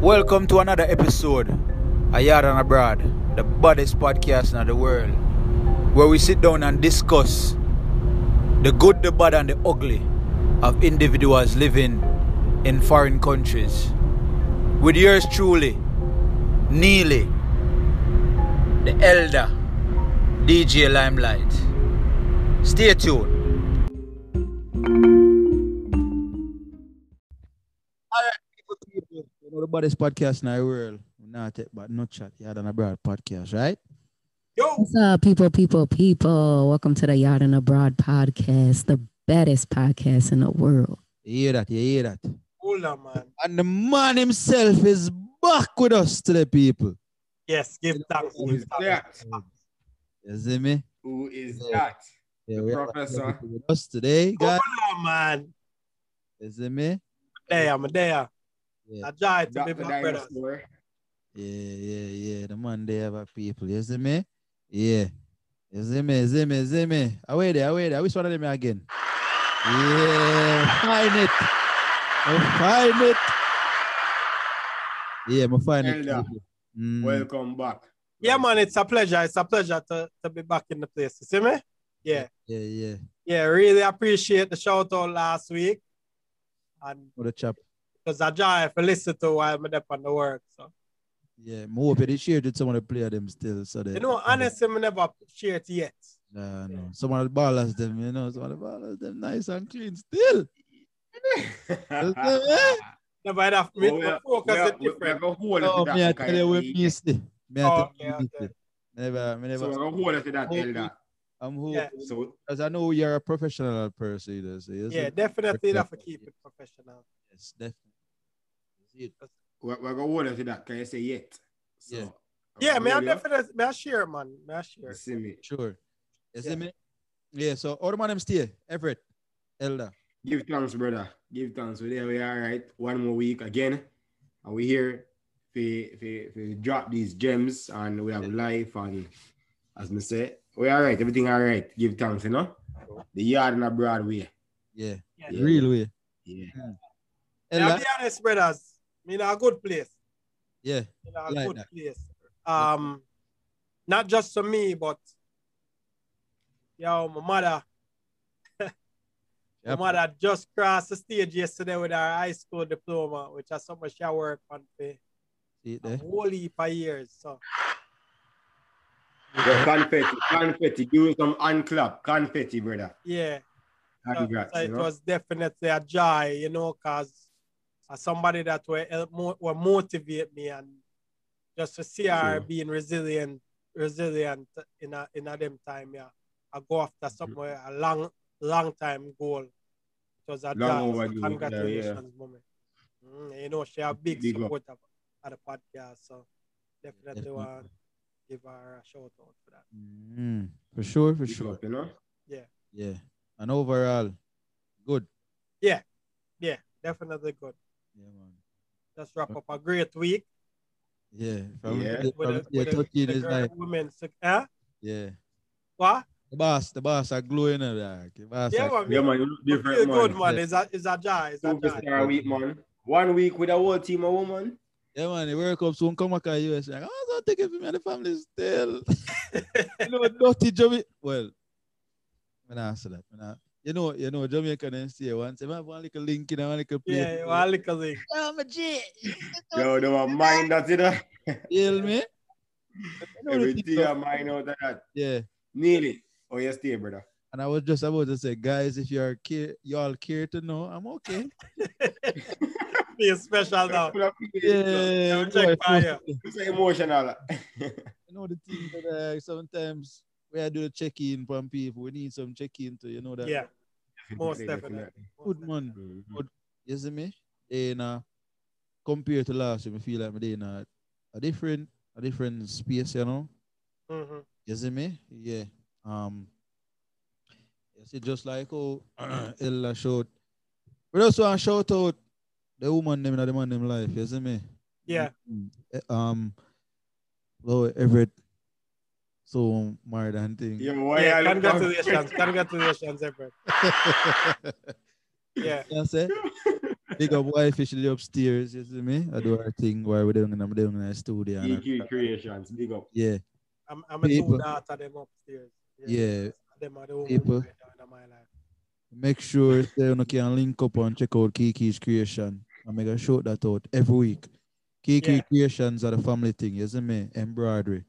Welcome to another episode of Yaad and Abroad, the baddest podcast in the world, where we sit down and discuss the good, the bad, and the ugly of individuals living in foreign countries. With yours truly, Neely, the elder, DJ Limelite. Stay tuned. You know baddest podcast in the world. Not take but no chat. Yaad and Abroad podcast, right? Yo, What's up, people, people, people? Welcome to the Yaad and Abroad podcast, the baddest podcast in the world. You hear that? You hear that? hold on, man. And the man himself is back with us today, people. Yes, give thanks. Who give is thanks. that? You see me? Who is Yeah. that? Yeah, The we professor. with us today, guys. Hold guys. on, man. You see me? There, I'm there. Yeah. I try to be Dr. my brother. Dinosaur. Yeah, yeah, yeah. The Monday they have people. You see me? Yeah. You see me? See me? See me? Away there, away there. Which one of them again? Yeah, find it. I find it. Yeah, I find it. Elder. people. Mm. Welcome back. Yeah, man, it's a pleasure. It's a pleasure to, to be back in the place. You see me? Yeah. Yeah, yeah. Yeah, really appreciate the shout out last week. And For the chap. Because I joy for listen to while I'm up on the work. So Yeah, I hope they shared with some of the player them still. So they, you know, honestly, I never share it yet. Nah, no. Some of the ballers them, you know, some of ballers them nice and clean still. Never had a me, Oh, we my focus we is are- we- we are different. gonna hold it Oh, to me I that, tell you we okay? missed it. Me I Oh, tell okay, you we missed okay. it. Never, me So we're never. gonna hold it to that, Elder. I'm who, Yeah. So as I know you're a professional person, you so Yeah, definitely have to keep it professional. yes, definitely. See it. we're, we're gonna hold to that. Can you say yet? So, Yeah. Yeah, me I hold you. definitely me I share, man. Me I share. You see me. Sure. You see Yeah. me? Yeah, so all the man them stay. Everett, Elder. Give thanks, brother. Give thanks. We're there. We are right. One more week again. And we here for, for, for drop these gems and we have life and as me say, we all right. Everything all right. Give thanks, you know? The yard and a Broadway. Yeah. Yeah. Yeah. Real way. Yeah. Me I Elder. be honest, brothers. Me in a good place. Yeah. in a Like good that. place. Um, not just for me, but yo, my mother, my Yep. mother just crossed the stage yesterday with her high school diploma, which is something she worked on for See it a there. whole heap of years. So The confetti, confetti. Give you some unclap. Confetti, brother. yeah, Congrats, so you it know? was definitely a joy, you know, cause as somebody that will, help mo- will motivate me and just to see her Sure. being resilient, resilient in a in a them time, yeah. I go after Mm-hmm. somewhere a long, long time goal. It was a Long joy. So overdue, yeah, Congratulations, moment. Mm, you know, she a big, Big up. supporter of the podcast, so definitely Definitely. want to give her a shout out for that. Mm, for sure, for Big sure. up, you know? Yeah. And overall, good. Yeah. Yeah, definitely good. Yeah, man. Just wrap up a great week. Yeah. From, Yeah. from, with the, yeah, with the, touching the is girl- like, women. sec- Huh? yeah. What? The boss, the boss are glowing up like. The boss Yeah, man. Yeah, man, you look I feel different, good, man. man. Yeah. It's a, it's a joy. It's a joy. Superstar week, man. One week with a whole team of women. yeah, man. The World Cup soon come back at US. Like, oh, don't take it for me and the family still. you know, dirty Jamaica. Well, when I answer that, when I, you know, you know, Jamaican and say once, if I have one little link in, one little play. Yeah, one little thing. Oh, my G. Yo, they were mind that, you know? Feel me? You know the Everything thing, I mind out of that. Yeah. Nearly. Oh, yes, stay, brother. And I was just about to say, guys, if you are care, you all care to know, I'm okay. Be special now. Yeah, check fire. It's so emotional. You know the thing that uh, sometimes we are do the check-in from people. We need some check-in to, you know that. Yeah, most definitely. Good man. Mhm. You see me? And uh, compared to last year, I feel like I'm in a, a different, a different space, you know. hmm You see me? Yeah. Um. You see, just like how Ella showed. We also want to shout out the woman name and the man name life. You see me? Yeah, Mm, eh, Um. Lord Everett. So married and thing. Yo, why yeah. I look up- Congratulations, congratulations, Everett. Eh, yeah, You say? Eh. Big up wife, eh, she live upstairs, you see me? I do her thing while we're doing, I'm doing in the studio. EQ Creations, big up. yeah, I'm, I'm a People- two daughter them upstairs. Yeah. Them are the People. ones right in my life. make sure say you can link up and check out Kiki's creation. I make a shout that out every week. Kiki Yeah. creations are the family thing, you see me? Embroidery,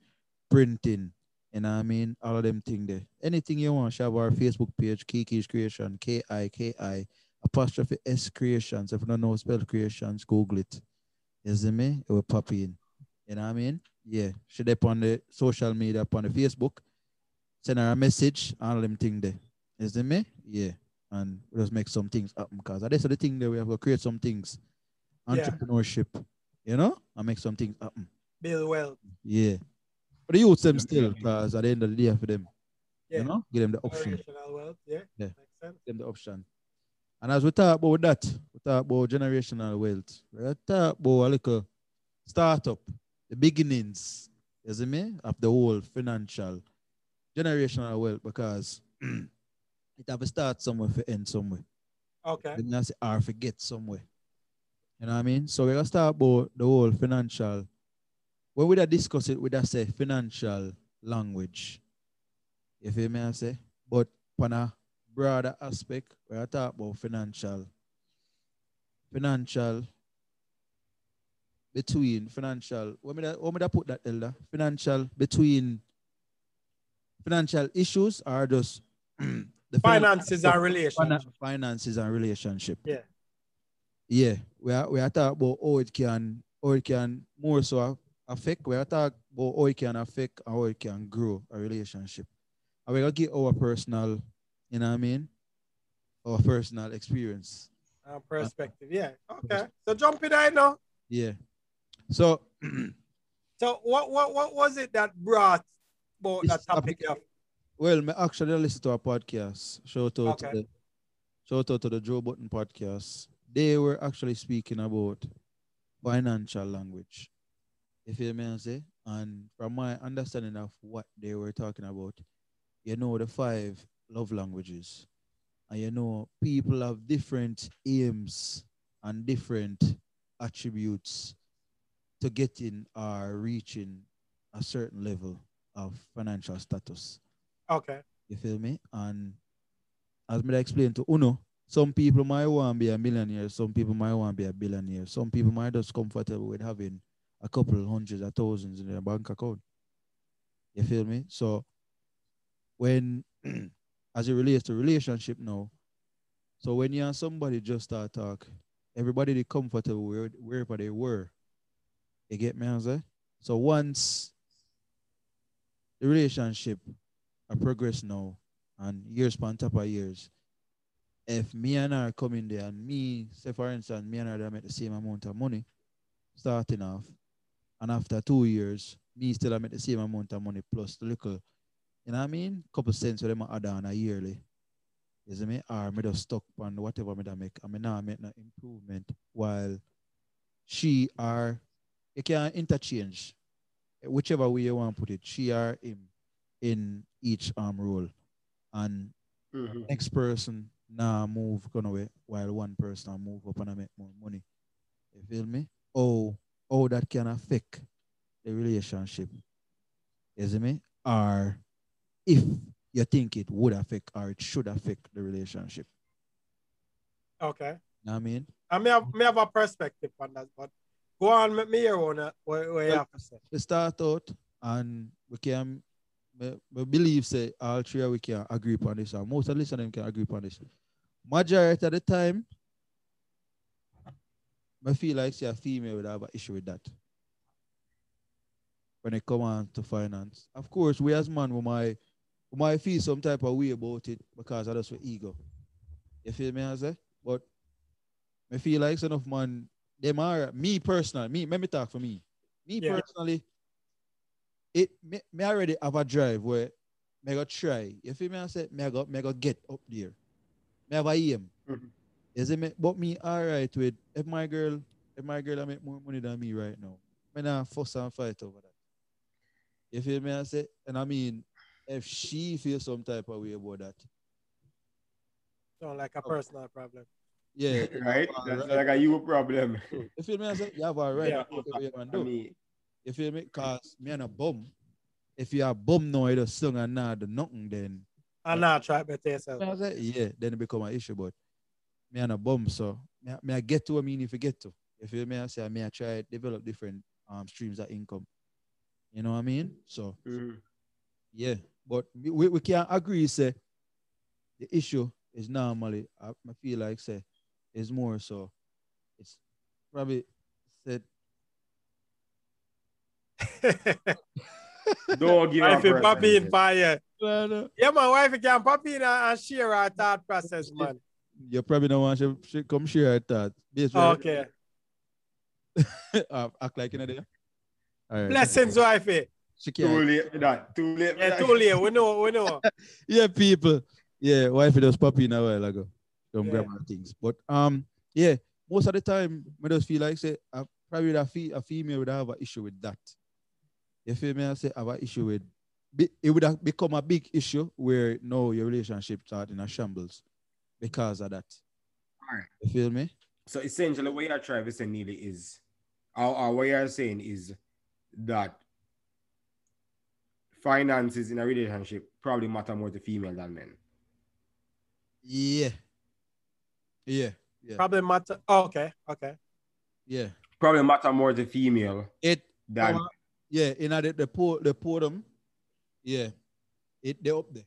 printing, you know what I mean? All of them thing there. Anything you want, she have our Facebook page, Kiki's Creation, K I K I apostrophe S Creations. If you don't know spell creations, Google it. Is it. You see me? It will pop in. You know what I mean? Yeah. She up on the social media, up on the Facebook. Send her a message, all them thing there. You see me? Yeah and just make some things happen because that's the thing that we have to create some things. Yeah. Entrepreneurship, you know, and make some things happen. Build well. Yeah. But the youth them Yeah, still, yeah. because at the end of the day for them, Yeah. you know, give them the option, Generational wealth. Yeah. Yeah. Makes sense. give them the option. And as we talk about that, we talk about generational wealth. We talk about a little startup, the beginnings, you see me, of the whole financial generational wealth because it have to start somewhere for end somewhere. Okay. Then I say, or forget somewhere. You know what I mean? So we're gonna start about the whole financial. When we da discuss it, we da say financial language. You feel me? I say, but on a broader aspect, we're gonna talk about financial. Financial between financial. What me da, what me da put that elder? Financial between financial issues are just the Finances and relationship. finances and relationship. Yeah. Yeah. We are we are talking about how it can how it can more so affect. We are talking about how it can affect and how it can grow a relationship. And we're gonna give our personal, you know what I mean? Our personal experience. Uh, perspective. Yeah. Okay. So jump in right now. Yeah. So So what what what was it that brought about that topic? topic- well, me actually listen to a podcast. Shout out to the shout out to the Joe Budden podcast. They were actually speaking about financial language. You feel me? I say? And from my understanding of what they were talking about, you know the five love languages. And you know people have different aims and different attributes to getting or reaching a certain level of financial status. Okay. You feel me? And as me explained to Uno, some people might want to be a millionaire, some people might want to be a billionaire, some people might just comfortable with having a couple hundreds of thousands in their bank account. You feel me? So when as it relates to relationship now, so when you and somebody just start talk, everybody they comfortable where, wherever they were. You get me, answer? So once the relationship I progress now and years on top of years. If me and her come in there and me, say for instance, me and her they make the same amount of money starting off, and after two years, me still I make the same amount of money plus the little, you know what I mean? Couple cents for them add on a yearly. You see me? Or me just stuck on whatever me da make. I mean now I make no improvement while she are you can interchange whichever way you want to put it, she or him in each arm role. And Mhm. next person now move gonna away while one person move up and I make more money. You feel me? Oh, oh that can affect the relationship. You see me? Or if you think it would affect or it should affect the relationship. Okay. Know what I mean? I may have, may have a perspective on that, but go on, make me hear on it, what, what you have to say. we start out and we can we, we believe say all three of we can agree upon this and most of the them can agree upon this. Majority of the time, I feel like say a female would have an issue with that. When it come on to finance. Of course, we as man we might we might feel some type of way about it because of just for ego. You feel me I say? But I feel like some of man, them are me personally, me, let me talk for me. Me Yeah. personally, it me, me already have a drive where me go try. You feel me? I say me go me go get up there. Me have a aim. Mhm. You it me? But me alright with if my girl, if my girl I make more money than me right now, me not fuss and fight over that. You feel me? I say, and I mean, if she feels some type of way about that, Sound like a Oh. personal problem. Yeah. right? you a That's right- like a you problem. You feel me? I say you have a right Yeah. to do whatever you I mean, You feel me? Cause me and a bum. If you are bum now, you just sung and not do nothing, then And now try better yourself. I say, yeah, then it become an issue. But me and a bum, so me, me I get to what I mean if you get to. You feel me? I say me I try develop different um streams of income. You know what I mean? So mhm. yeah, but we, we, we can't agree. Say the issue is normally I, I feel like say is more so it's probably said don't give Wife up. and Papi in fire. well, Yeah, my wife can Papi in and share our thought process, man. You probably don't want to sh- come share that. Based on- Okay. uh, act like you know there. All right. Blessings, wifey. She Too can't. late for that. Too late. Yeah, too late. We know, we know. Yeah, people. Yeah, wife just pop in a while ago. Come Yeah. grab my things. But um, yeah, most of the time, I just feel like say I probably a, fe- a female would have an issue with that. You feel me? I say have an issue with be- it would have become a big issue where no your relationship start in a shambles because of that. Alright. You feel me? So essentially, what you're trying to say, Neely, is, or, or what you're saying is that finances in a relationship probably matter more to female than men. Yeah. Yeah. Yeah. Probably matter. Oh, okay, okay. Yeah. Probably matter more to female It than Our- yeah, in the the poor the poor them, yeah, it they up there.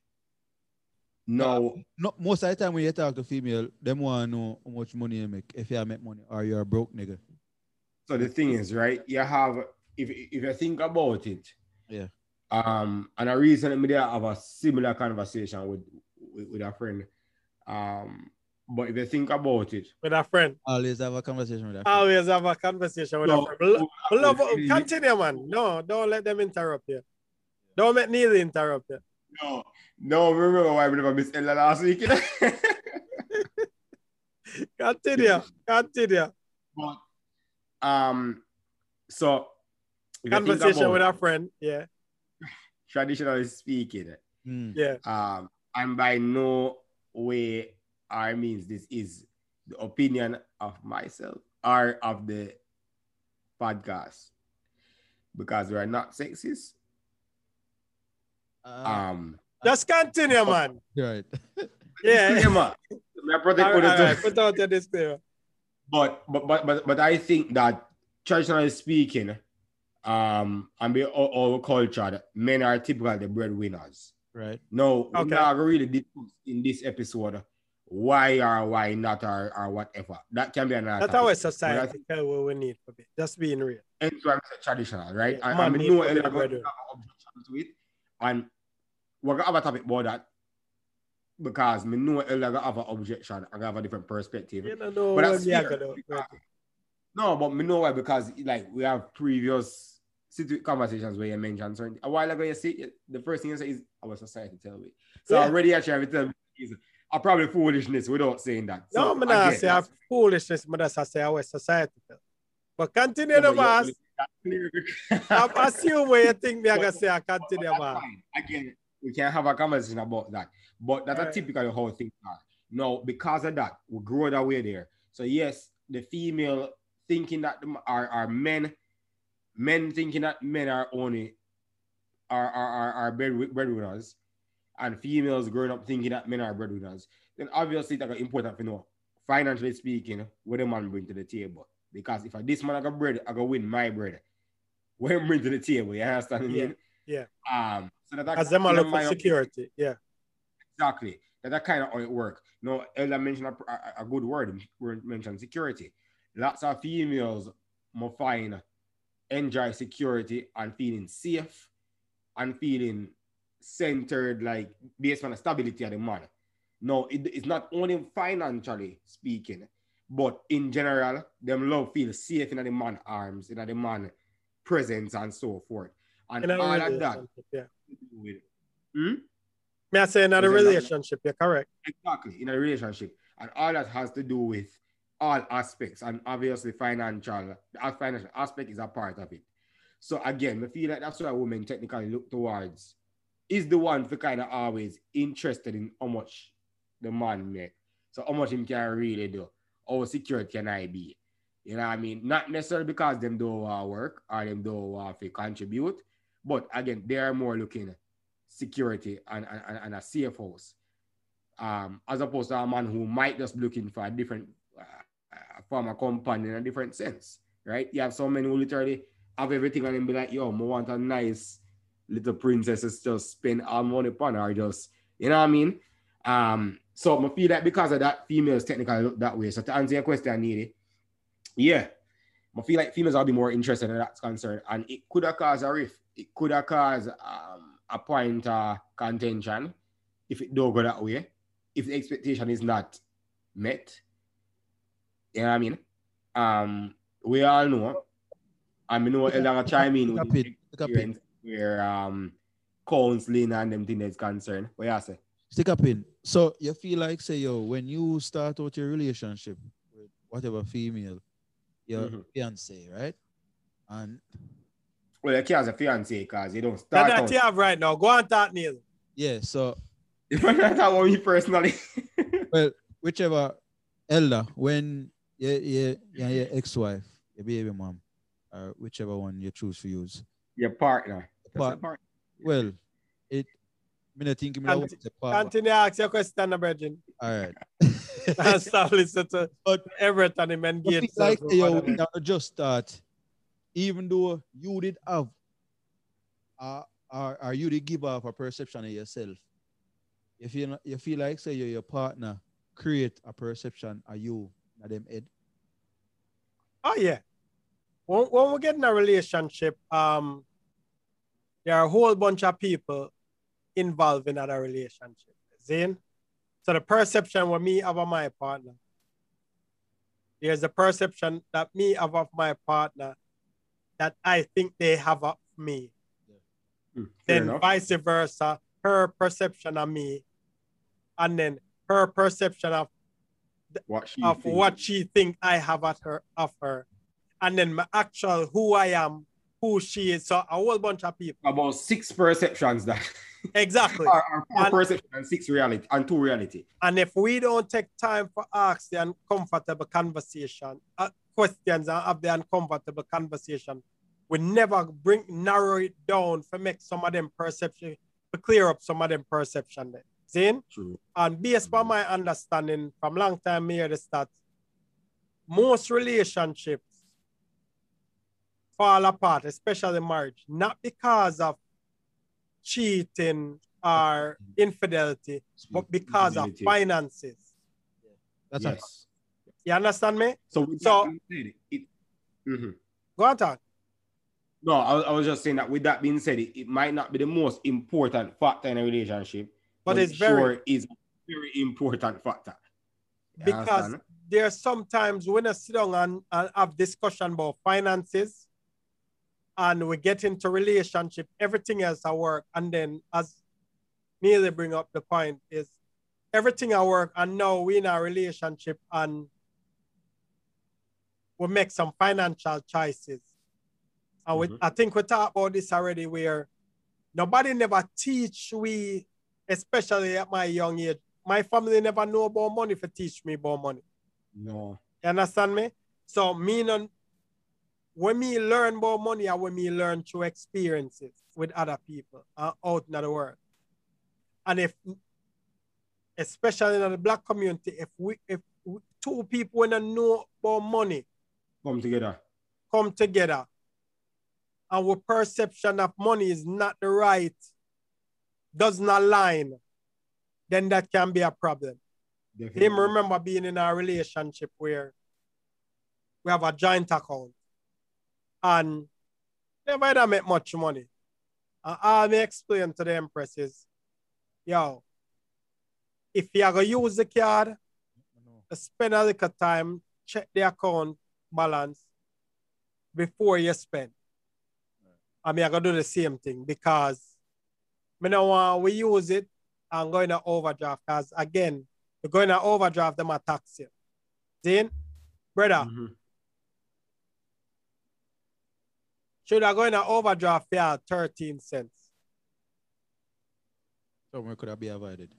No. No, most of the time when you talk to female, them want to know how much money you make. If you make money, or you're a broke nigga. So the thing is, right? You have if if you think about it, Yeah. Um, and I recently did have a similar conversation with, with with a friend. Um, but if you think about it, With a friend. Always have a conversation with that. Always have a conversation with No, a friend. Lo- no, Love, continue, man. No, don't let them interrupt you. Don't let Neil interrupt you. No, no, remember why we never missed Ella last week? You know? Continue. Continue. but um, so if you think Conversation about with a friend. Yeah. traditionally speaking, Mm. Yeah. um, and by no way I means this is the opinion of myself or of the podcast because we are not sexist. Uh, Um, Just continue, man. right. Yeah. disclaimer. Me protect All right, other all right. stuff. Put out your disclaimer. but, but but but but I think that traditionally speaking, um, and be all, all culture, men are typically the breadwinners. Right. No, we're Okay. not really discuss in this episode why or why not or, or whatever. That can be another. That's topic. our society tell what we need for it. Just being real. Hence why I say traditional, right? Yeah, and, man and we need know to be Ella a gonna have breadwinner. objection to it, and we're gonna have a topic about that because we know Ella gonna have an objection. I have a different perspective. You don't know But what that's me fair, gonna because- No, but we know why because like we have previous situ- conversations where you mentioned certain a while ago. You see, the first thing you say is oh, our society tell me. So Yeah. already actually have to tell me is a probably foolishness without saying that. No, So, I'm not again, say that's- foolishness, but I say our society. tell. But continue Yeah, the but boss. you- that's. I assume where you think me I gonna say I continue, man. Again, we can have a conversation about that. But that's Alright. typically how things are. No, because of that, we grow that way there. So yes, the female thinking that are, are men, men thinking that men are only are are, are, are bread, breadwinners, and females growing up thinking that men are breadwinners, then obviously that's important to know, financially speaking, what a man bring to the table. Because if I this man I got bread, I go win my bread. What him bring to the table, you understand I Yeah, mean? Yeah. Um, so that As them all in look for my security. Yeah. Exactly. That that kind of how it work. No, Elder mentioned a, a, a good word. Word mentioned security. Lots of females more find enjoy security and feeling safe and feeling centered, like based on the stability of the man. No, it, it's not only financially speaking, but in general, them love feel safe in the man arms, in the man presence, and so forth. And In a all of that relationship. Yeah. hmm? Me I say another relationship, you're correct. Exactly, in a relationship. And all that has to do with all aspects. And obviously, financial, the financial aspect is a part of it. So again, I feel like that's why women technically look towards is the one for kind of always interested in how much the man make. So how much him can really do. how secure can I be? You know what I mean? Not necessarily because them don't want work or them don't want contribute, but again, they are more looking security and, and, and a safe house. Um, as opposed to a man who might just be looking for a different uh, form of company in a different sense, right? You have so many who literally have everything and then be like, yo, I want a nice little princess just spend all money upon her, just, you know what I mean? Um, so I feel that because of that, females technically look that way. So to answer your question, Needy, yeah, I feel like females are be more interested in that concerned, and it could have caused a rift. It could have caused um, a point of contention if it don't go that way. If the expectation is not met, you know what I mean? Um, we all know. I mean, know Elder chime in with his experience where um counseling and them things is concerned. What you say? Stick up in. So you feel like say yo, when you start out your relationship with whatever female, your Mhm. fiance, right? And Well, you can't say fiance because you don't That start that out. you have right now. Go on, talk, Neil. yeah, so If I talk about me personally. well, whichever elder, when your your, your, your ex-wife, your baby mom, or whichever one you choose to use. Your partner. That's Part- partner. Well, it me not think me Conti- want to part. Continue to ask your question, Virgin. All right. And start listening to But- everything him I engage. feel like himself yo, with we other just start, even though you did have, uh, or, or you did give off a perception of yourself. If You you feel like say your your partner create a perception of you, na them head. Oh yeah. When, when we get in a relationship, um, there are a whole bunch of people involved in that relationship. Zane. So the perception with me of my partner. There's a perception that me of my partner that I think they have of me. Hmm, then enough. vice versa, her perception of me, and then her perception of What she of thinks. what she think I have at her of her, and then my actual who I am, who she is. So a whole bunch of people. about six perceptions that Exactly. are four And- perception and six reality and two reality. And if we don't take time for ask the uncomfortable conversation, uh, questions and have the uncomfortable conversation, we never bring narrow it down for make some of them perception, to clear up some of them perception there. Zane? True. And based on my understanding from long time here the stats, most relationships fall apart, especially marriage, not because of cheating or infidelity, but because of finances. That's a yes. You understand me? So, So- said, it, Mhm. Go on, talk. no, I, was- I was just saying that with that being said, it, it might not be the most important factor in a relationship, But it's it very sure is a very important factor. You because understand? are sometimes when I sit down and, and have discussion about finances and we get into relationship, everything else I work. And then as Neely bring up the point is everything I work and now we in a relationship and we make some financial choices. And we, Mhm. I think we talked about this already where nobody never teach we, especially at my young age. My family never know about money for teach me about money. no. You understand me? So me non, when me learn about money and when me learn through experiences with other people uh, out in the world. And if especially in the black community, if we if two people wanna know about money Come together. come together our perception of money is not the right, doesn't align, then that can be a problem. Definitely. Him remember being in a relationship where we have a joint account and never had make much money. And all me explain to the empress is, yo, if you are gonna use the card, spend a little time, check the account balance before you spend. I mean, I gonna do the same thing because me no want we use it and going to overdraft because again, you're going to overdraft them a tax you. Then, brother, Mhm. should I go in a overdraft fee 13 cents? Somewhere could have be avoided.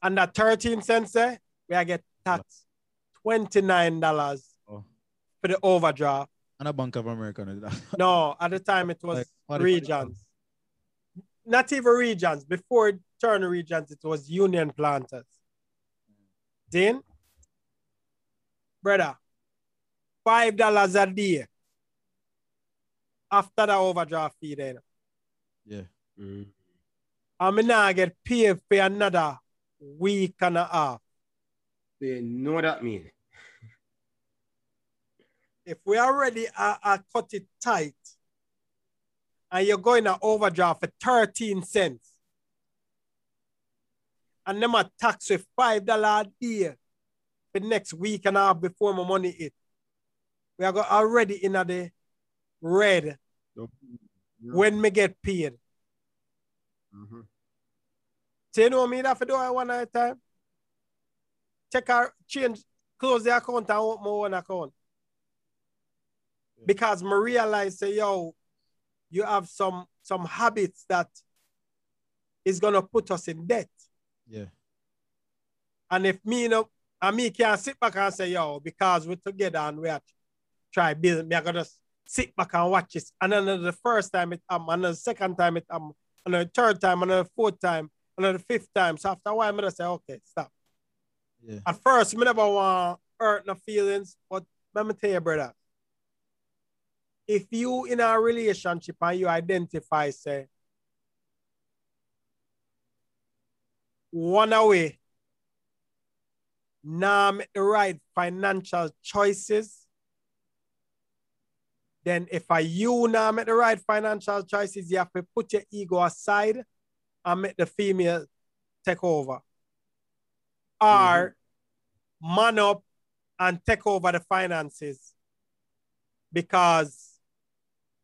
And that 13 cents there, we get taxed $29 Oh. For the overdraft. And a Bank of America. no, at the time it was Like, regions. Not even regions. Before it turned regions, it was union planters. Then, brother, five dollars a day after the overdraft fee then. yeah. Mm. I'm now get paid for another week and a half. They know what that mean. If we already uh, uh, cut it tight and you're going to overdraft for 13 cents and them a tax with $5 a day the next week and a half before my money hit. We are already in the red when me get paid. Mhm. So you know mean? That for do I one at a time. Check our change, close the account and open my own account. Because me realize say, yo, you have some some habits that is gonna put us in debt. Yeah. And if me no and me can't sit back and say, yo, because we're together and we are try build, me I gotta sit back and watch this. And then the first time it um, and the second time it um, and the third time, and the fourth time, and the fifth time. So after a while, I'm gonna say, okay, stop. Yeah. At first, me never want hurt no feelings, but let me tell you, brother. If you in a relationship and you identify, say, one away, now make the right financial choices, then if I you now make the right financial choices, you have to put your ego aside and make the female take over. Or mm-hmm. man up and take over the finances because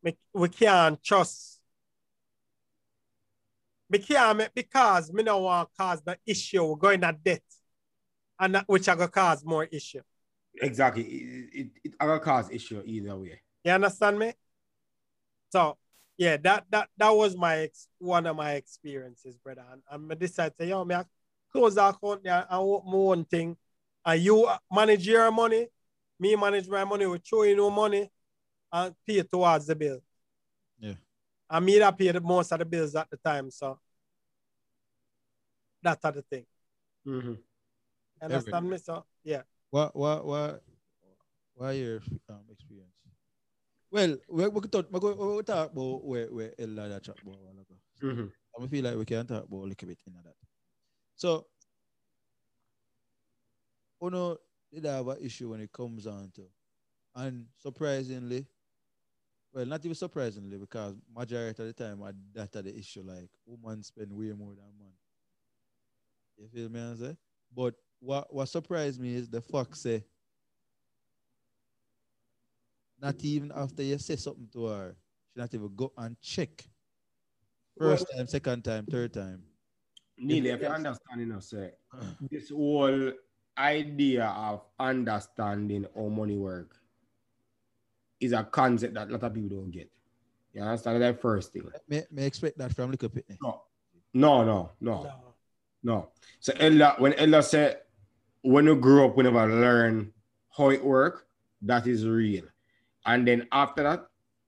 we, we can't trust. We can't because me don't want to cause the issue. We're going at debt. And that, which are to cause more issue. Exactly. It, it, it, will cause issue either way. You understand me? So yeah, that that that was my ex- one of my experiences, brother. And, and I decided to, yo, me I close the account there and work my own thing. And you manage your money, me manage my money, we throw you no money and pay towards the bill. Yeah. And me that pay the most of the bills at the time. So that's the thing. Mhm. You understand me? So yeah. What what what what your um, experience? Well, we we could talk, we could, talk about where where Ella that chat about a while ago. Mhm. I feel like we can talk about a little bit in that. So, you know, did have an issue when it comes on to, and surprisingly, well, not even surprisingly, because majority of the time, I, that are the issue. Like, women spend way more than man. You feel me? I say? But what what surprised me is the fact say, not even after you say something to her, she not even go and check. First time, second time, third time. Neil, if you understand, you know, eh, say, uh. this whole idea of understanding how money work is a concept that a lot of people don't get. You understand? That's the first thing. May, may expect that from little pitney. No, no, no, no. No. No. So Ella, when Ella said, when you grow up, we never learn how it work, that is real. And then after that,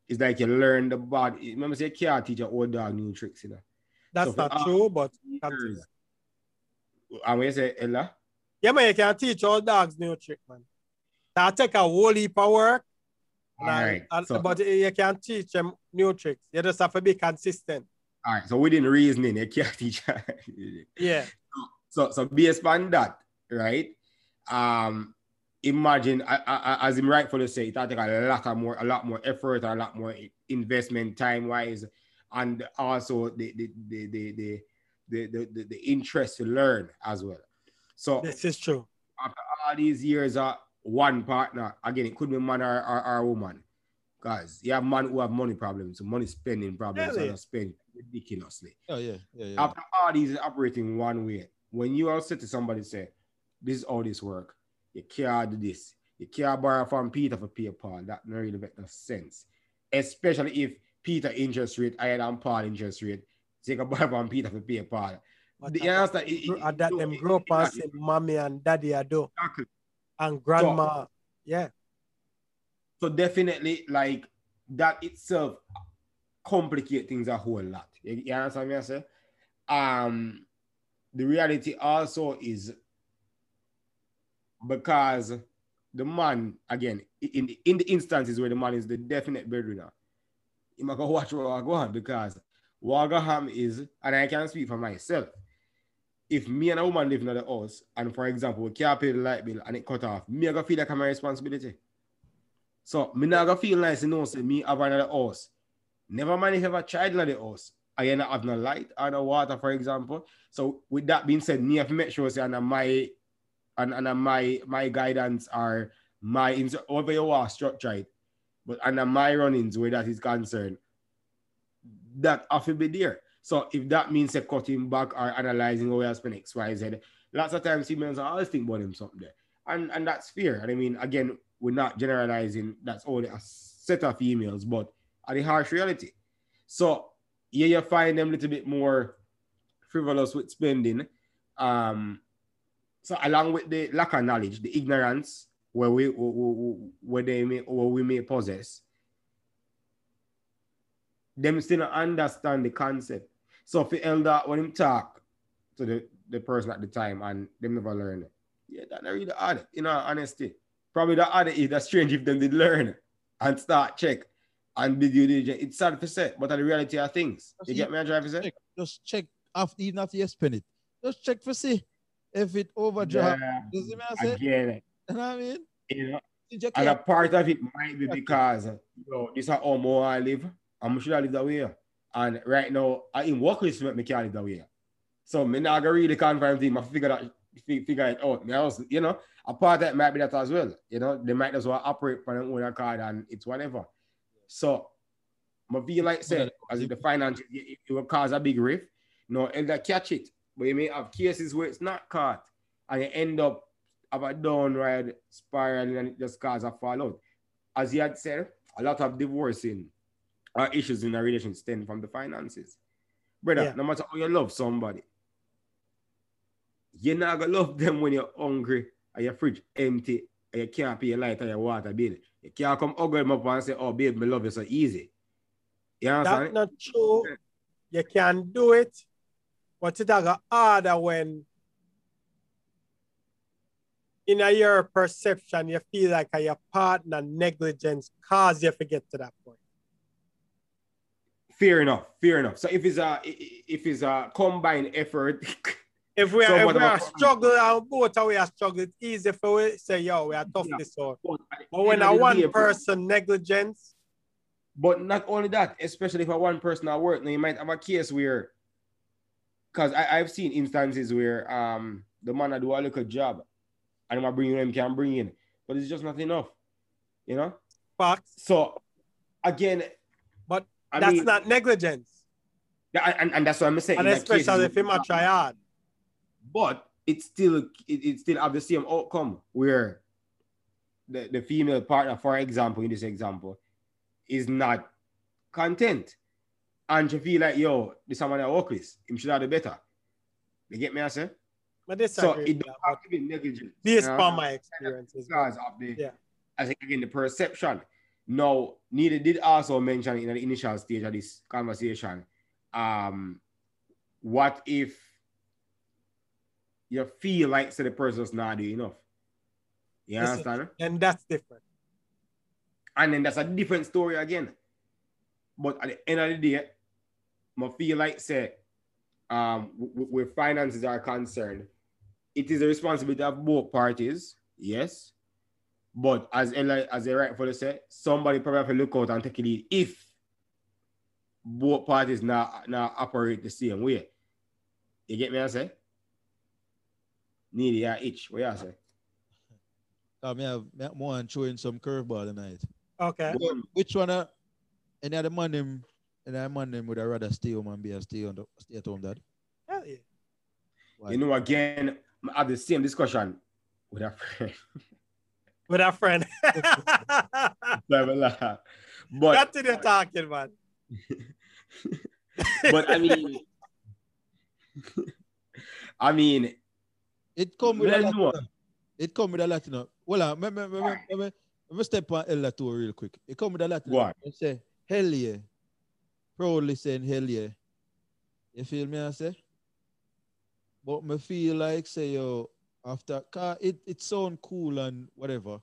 it's like you learn the body. Remember, say, can't teach your old dog new tricks, you know. That's So not true, but continue. Years. And when you say Ella, Yeah, man, you can teach all dogs new trick, man. That take a whole heap of work. Right. and- So, but you can't teach them new tricks. You just have to be consistent. all right. So within reasoning, you can't teach. Yeah. So, so based on that, right? Um, imagine I, I, as him rightfully say, it take a lot of more, a lot more effort, a lot more investment time wise, and also the the the the the, the, the, the, the interest to learn as well. So This is true. after all these years of one partner, again, it could be man or, or, or woman. Guys, you have man who have money problems, money spending problems, Really? and spend ridiculously Oh yeah, yeah, yeah. after all these operating one way, when you are say to somebody say, this is how this work, you can't do this, you can't borrow from Peter for pay Paul, that don't really make no sense. Especially if Peter interest rate higher than Paul interest rate, so you can borrow from Peter for pay Paul. But You understand? It- it- that no, them grow say mommy and daddy I do. exactly. And grandma, yeah. So definitely, like that itself complicate things a whole lot. You, you understand me? I say, um, the reality also is because the man again in the, in the instances where the man is the definite breadwinner, you might go watch what I go on because Wagaham is, and I can speak for myself. If me and a woman live in the house, and for example, we can't pay the light bill and it cut off, me I gonna feel like I'm my responsibility. So me not gonna feel nice, you know, say me have another house. Never mind if you have a child in the house. I up have no light or no water, for example. So with that being said, me have to make sure say and my and, and my my guidance are my over your war structure. But under my runnings where that is concerned, that have to be there. So if that means they're cutting back or analyzing how I spend X, Y, Z, lots of times females are always think about him something there. And and that's fair. And I mean, again, we're not generalizing that's only a set of females, but are the harsh reality. So yeah, you find them a little bit more frivolous with spending. Um, so along with the lack of knowledge, the ignorance where we where they may or we may possess, them still understand the concept. So if for elder, when him talk to the, the person at the time and them never learn it, yeah, that not really hard, you know, honesty. Probably the other is that strange if them did learn and start check and be due diligence. It's sad to say, but the reality of things. You get me, I drive say? Just check after even after you spend it. Just check for see if it overdraft. Yeah, you see me I say? It. You know what I mean? You know, and a part of it might be because you know, this is how more I live. I'm sure I live that way. And right now, I in work with me that way. So me not gonna really confirm thing, I figure that fi- figure it out. Me also, you know, a part that might be that as well. You know, they might as well operate for their own card and it's whatever. So I feel like say as if the finance it, it will cause a big rift. No, elder catch it. But you may have cases where it's not caught and you end up have a downward spiral and it just cause a fallout. As you had said, a lot of divorcing or issues in a relationship stem from the finances. Brother, Yeah. no matter how you love somebody, you're not gonna love them when you're hungry and your fridge empty and you can't pay your light or your water bill. You can't come hug them up and say, Oh, babe, me love you so easy. You That's understand? not true. You can do it, but it a got harder when in a your perception you feel like your partner negligence cause you to forget to that point. Fair enough, fair enough. So if it's a if it's a combined effort, If we So are, if what we are struggle and both we are struggle, it's easy for we say, yo, we are tough Yeah. this out. but But when a one person negligence, But not only that, especially for one person at work, now you might have a case where, because I've seen instances where um the man I do a little job, and I'm bringing him can bring in, but it's just not enough, you know. facts, So again, I that's mean, not negligence. yeah, and, and that's what I'm saying. And in that case, especially if him a try hard. but it's still it, it still have the same outcome where the, the female partner, for example, in this example, is not content. And she feel like, yo, this someone I work with, him should have the better. You get me, I say? But this So it don't have to be negligent. based you know? upon my experiences. because of the Yeah. I think again the perception. Now, Neither did also mention in the initial stage of this conversation. Um, what if you feel like say the person's not doing enough? You Listen. understand? And that's different. And then that's a different story again. But at the end of the day, I feel like say, um, where finances are concerned, it is the responsibility of both parties, yes. But as Ella, as they rightfully say, somebody probably have to look out and take a lead if both parties not, not operate the same way. You get me? I say? Need ya itch. What you say? I mean, have me have more and throwing some curveball tonight. Okay. Which one? Uh, any other man them, any other man them would I rather stay home and be a stay on the stay at home dad? Hell yeah. Why? You know, again, I have the same discussion with a friend. With our friend. Blah, blah, blah. but Continue talking, man. but I mean, I mean, It come with a Well, lot. no. It come with a lot, you know. Well, uh, me, me, me, me, me, me, me step on Ella too real quick. It come with a lot. Go on. They say, hell yeah. Proudly saying hell yeah. You feel me, I say? But me feel like, say, yo, after, car, it, it sound cool and whatever.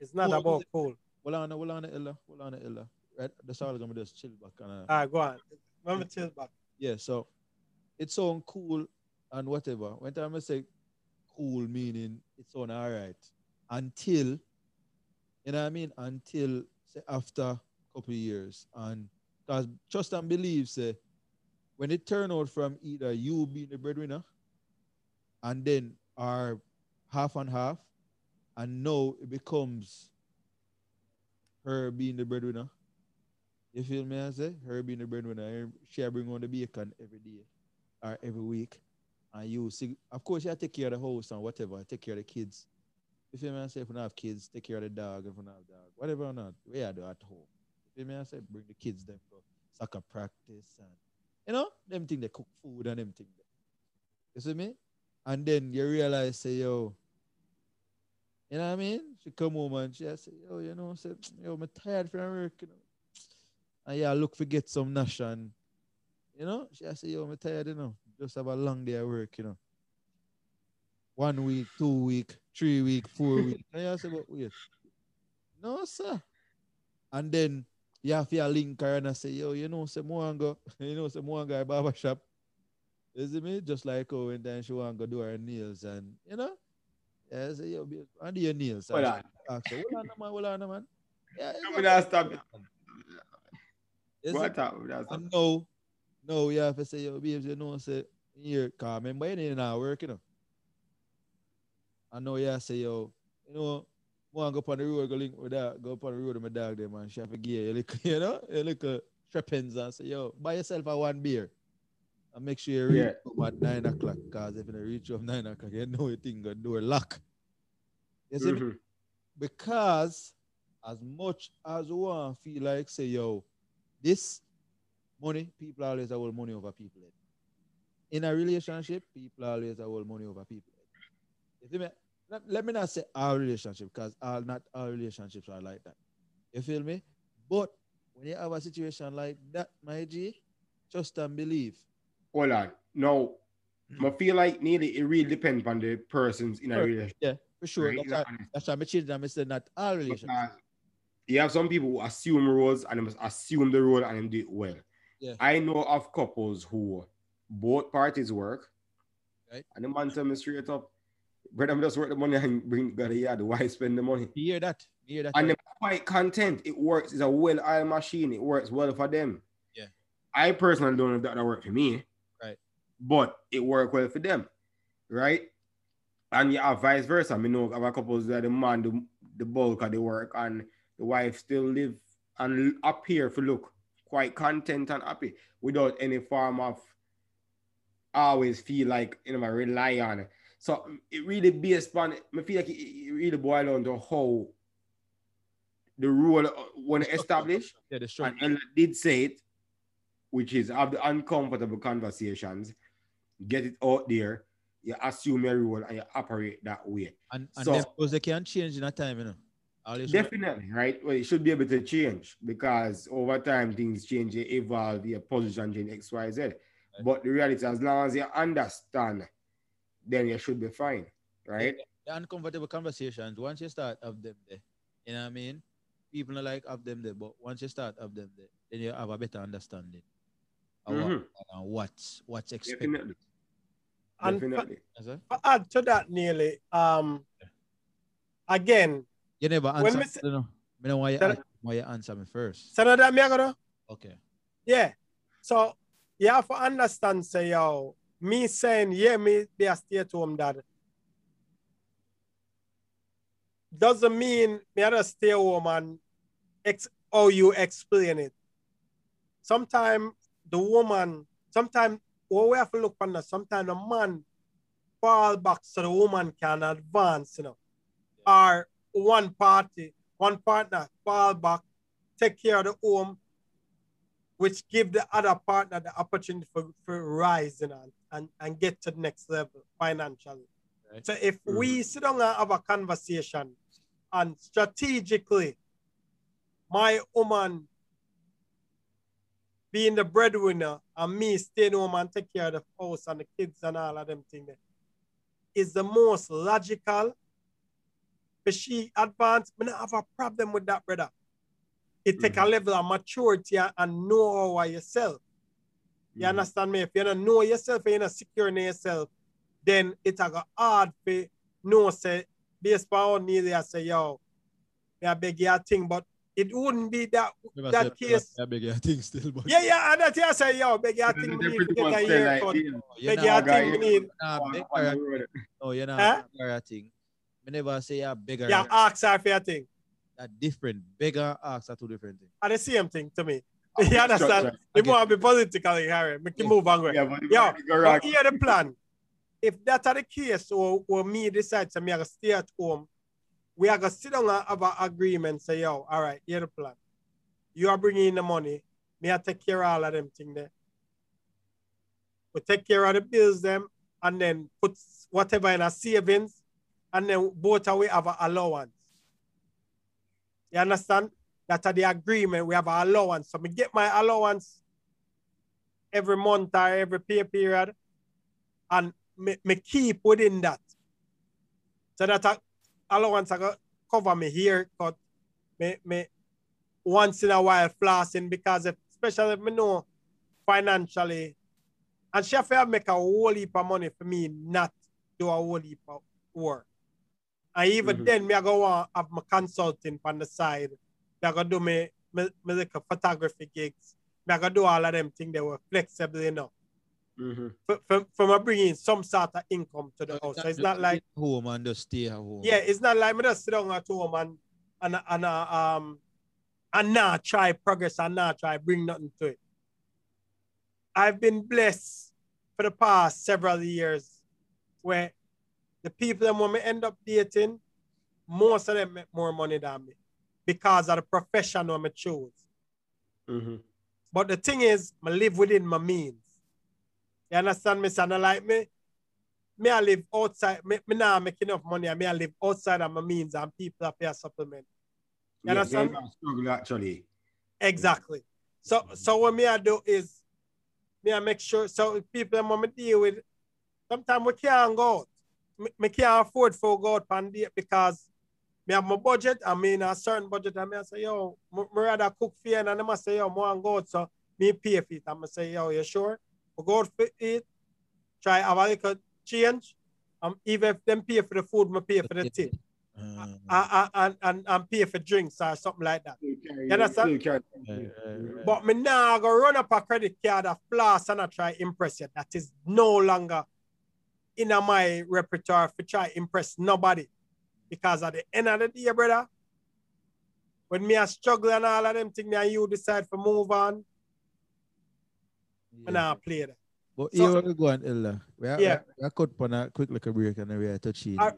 It's not Oh, about cool. Well, on, well, on, Ella, well, on, Ella. Right? That's all I'm gonna just chill back. And, uh, right, go on. Let me tell back. yeah, so it sound cool and whatever. When time I say cool, meaning it sound all right until, you know what I mean? Until say after a couple years. And because trust and believe, say, when it turn out from either you being the breadwinner and then are half and half, and now it becomes her being the breadwinner. You feel me? I say her being the breadwinner, she bring on the bacon every day or every week, and you see, of course, you take care of the house and whatever, take care of the kids. You feel me? I say if we don't have kids, take care of the dog. If we don't have dog, whatever or not, we are at home. You feel me? I say bring the kids them go soccer practice and you know them thing they cook food and them thing. You see me? And then you realize say yo. You know what I mean? She come home and she say, yo, you know, say, yo, I'm tired from work, you know. And yeah, look for get some nash and you know, she say, yo, I'm tired, you know. Just have a long day at work, you know. One week, two week, three week, four week. And you say, but wait. No, sir. And then you have to link her and I say, yo, you know, say go, you know, say go barber shop. You see me? Just like oh, when then she want to do her nails and you know. Yeah, I say, yo, babe, I do your nails. Hold And on. ask her, hold on, man, hold on, man. Yeah, I'm gonna stop it. What? That's and no, no, you have to say, yo, babes, you know, say, here, cause remember, you ain't not work, you know. I know to say, yo, you know, want go up on the road, go link with that, go up on the road with my dog there, man. She have to give you, a little, you know, a little strappings and say, yo, buy yourself a one beer. And make sure you reach Yeah. home at nine o'clock, cause if you reach home nine o'clock, you know you think the door lock. You see me? Mhm. because as much as one feel like say yo this money people always hold money over people in a relationship people always hold money over people you feel me let, let me not say our relationship because all not all relationships are like that you feel me but when you have a situation like that my g trust and believe Hold on. No, Mm. I feel like Neely it really depends on the persons in a Sure. relationship. yeah for sure right? that's, why, that's why I'm changing and I said not all relationships Because you have some people who assume roles and they must assume the role and do it well. Yeah. I know of couples who both parties work, Right. and the man tell me straight up, brother, I'm just work the money and bring got yeah, the wife spend the money. you hear that you hear that And right? they're quite content. It works. It's a well-oiled machine. It works well for them. Yeah. I personally don't know if that that work for me. But it worked well for them. Right. And you have vice versa. I mean, know of a couples that the man do the bulk of the work and the wife still live and appear to look quite content and happy without any form of always feel like you know I rely on it. So it really based on I feel like it, it really boils down to how the rule uh, when established yeah the and Ella did say it, which is have the uncomfortable conversations, get it out there, you assume your role and you operate that way. And, and So- them they can change in a time, you know. Definitely, right? Well, you should be able to change because over time things change, you evolve, your position change, X, Y, Z. But the reality, as long as you understand, then you should be fine, right? the uncomfortable conversations, once you start of them there, you know what I mean? People don't like of them there, but once you start of them there, then you have a better understanding of what, Mhm. and what's what's expected. Definitely. And Definitely. Yes, add to that Neely, um, again, You never answer. me say- you know, me know why you, Tell- ask, why you answer me first. so now that me I gonna Okay. Yeah. So you have to understand, say, yo, me saying, yeah, me be a stay at home dad. Doesn't mean me have to stay home and ex- how you explain it. Sometimes the woman, sometimes what we have to look on that, sometimes a man fall back so the woman can advance, you know. Or one party, one partner fall back, take care of the home, which give the other partner the opportunity for, for rising and, and, and get to the next level financially. Right. So if we mm-hmm. sit down and have a conversation And strategically, my woman being the breadwinner and me staying home and take care of the house and the kids and all of them things is the most logical. But she advanced, I have a problem with that, brother. It take a level of maturity and- know how yourself. You Mhm. understand me? If you don't know yourself and you're not secure in yourself, then it a hard for no say based on need I say, yo, I beg you a thing, but it wouldn't be that Never that said- case. I beg you, I think still, but Yeah, yeah, and that I say, yo, beg you a They thing, we need to get a say like haircut. you're Beg not, you a guy, thing, we need. nah, beg on the her, no, you're not Huh? beggar a thing. Me never say you're beggar. Yeah, ask her for your thing. That different. Beggar, ask are two different things. Are the same thing to me. Oh, You understand? structure. You want to be politically Harry. Make you move on. Yeah, but Yeah, the But here the plan. If that are the case, or, or me decide to me I stay at home, we are gonna sit down and have an agreement. Say, yo, all right, here the plan. You are bringing in the money. Me I take care of all of them thing there. We take care of the bills them, and then put whatever in our savings, and then both we have an allowance. You understand? That are the agreement. We have an allowance. So me get my allowance every month or every pay period, and me, me keep within that. So that allowance I go cover me haircut, me, me once in a while flossing because if, especially if me know financially, and she have make a whole heap of money for me not do a whole heap of work. And even Mhm. then, me I go want have my consulting on the side. I go do me, me, me like a photography gigs. Me I go do all of them things they were flexible enough Mhm. for, for, for me bringing some sort of income to the house. So it's not like sit home and just stay at home. yeah, it's not like me just sit down at home and and and uh, um and not try progress and not try bring nothing to it. I've been blessed for the past several years where the people that when me end up dating, most of them make more money than me because of the profession that I choose. Mhm. But the thing is, I live within my means. You understand me, son? Like me, me I live outside, me, me now make enough money, I me I live outside of my means and people that pay a supplement. You Yeah, understand? struggle actually. Exactly. So so what me I do is me I make sure so people that me deal with sometimes we can't go out. Me, me can't afford for go out because me have my budget I mean a certain budget I me I say, yo, me, rather cook for you and them I say, yo, more and go out. So me pay for it. And I say, yo, you sure? We go out for it, try have a little change. Um, even if them pay for the food, me pay for the tip. Uh, And, and, and, and pay for drinks or something like that. Still carry- You understand? still carry- Right, right, right. But me now go run up a credit card of floss and I try impress you. That is no longer in my repertoire to try impress nobody. Because at the end of the day, brother, when me a struggle and all of them things, me and you decide to move on, Yeah. and I play that. But So- here we go on, Ella. We are, Yeah. we are cut on a quick little break and then we are touching. Uh,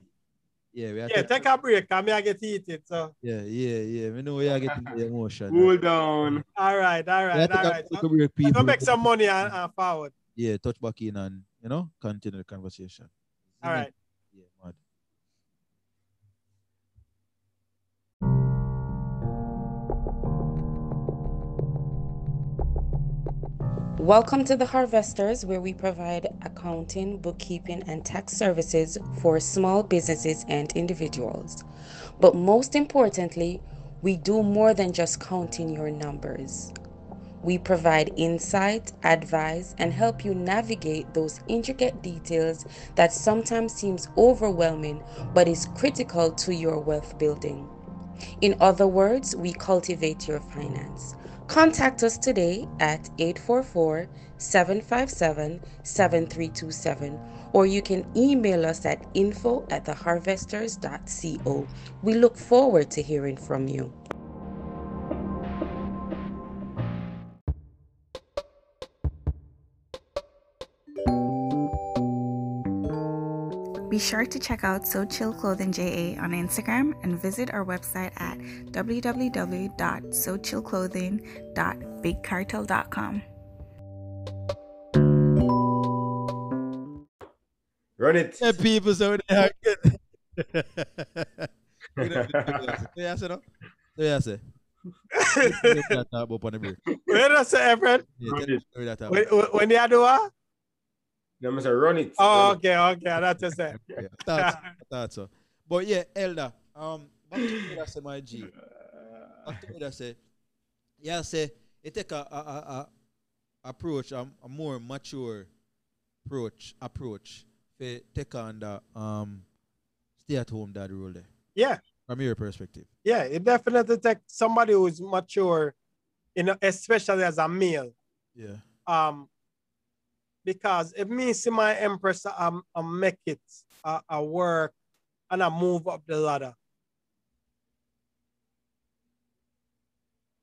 yeah, we are Yeah, take a break and me I get heated. So yeah, yeah, yeah. We know we are getting the emotion. Cool down. all right, all We are right, take a quick I'm break, gonna people. make some money and, and forward. Yeah, touch back in and you know continue the conversation. All right. Welcome to the Harvesters, where we provide accounting, bookkeeping, and tax services for small businesses and individuals. But most importantly, we do more than just counting your numbers. We provide insight, advice, and help you navigate those intricate details that sometimes seems overwhelming but is critical to your wealth building. In other words, we cultivate your finance. Contact us today at 844 757 7327 or you can email us at info at theharvesters.co. We look forward to hearing from you. Sure to check out So Chill Clothing JA on Instagram and visit our website at www.sochillclothing.bigcartel.com. Run it. Yeah, people out there again. We don't- we don't- So yeah, say no. So yeah, say. Take that talk up on the break. Where does say, Efren? Yeah, Run take it. take that talk. When, when they do what? Let me say run it. Oh, Run it. okay, okay, that's just it. Yeah, thoughts, thoughts. so. But yeah, Elder. Um, back to what I say, my G. Back to what I say. Yeah, say it take a, a, a, a approach, a, a more mature approach, approach. For take on the um stay at home dad role there. Yeah, From your perspective. yeah, it definitely takes somebody who is mature, you know, especially as a male. Yeah. Um, because if me see my empress, um, I make it, I, I work, and I move up the ladder,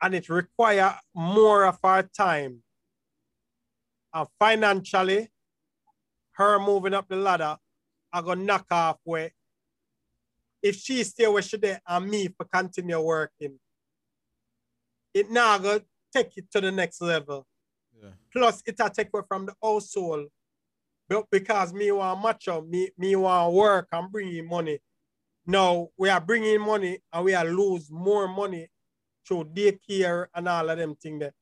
and it require more of our time. And financially, her moving up the ladder, I go knock off where if she stay where she there and me for continue working, it now go take it to the next level. Yeah. Plus, it a take away from the household. But because me want macho, me, me want work and bring in money. Now we are bringing money and we are lose more money through daycare and all of them things there.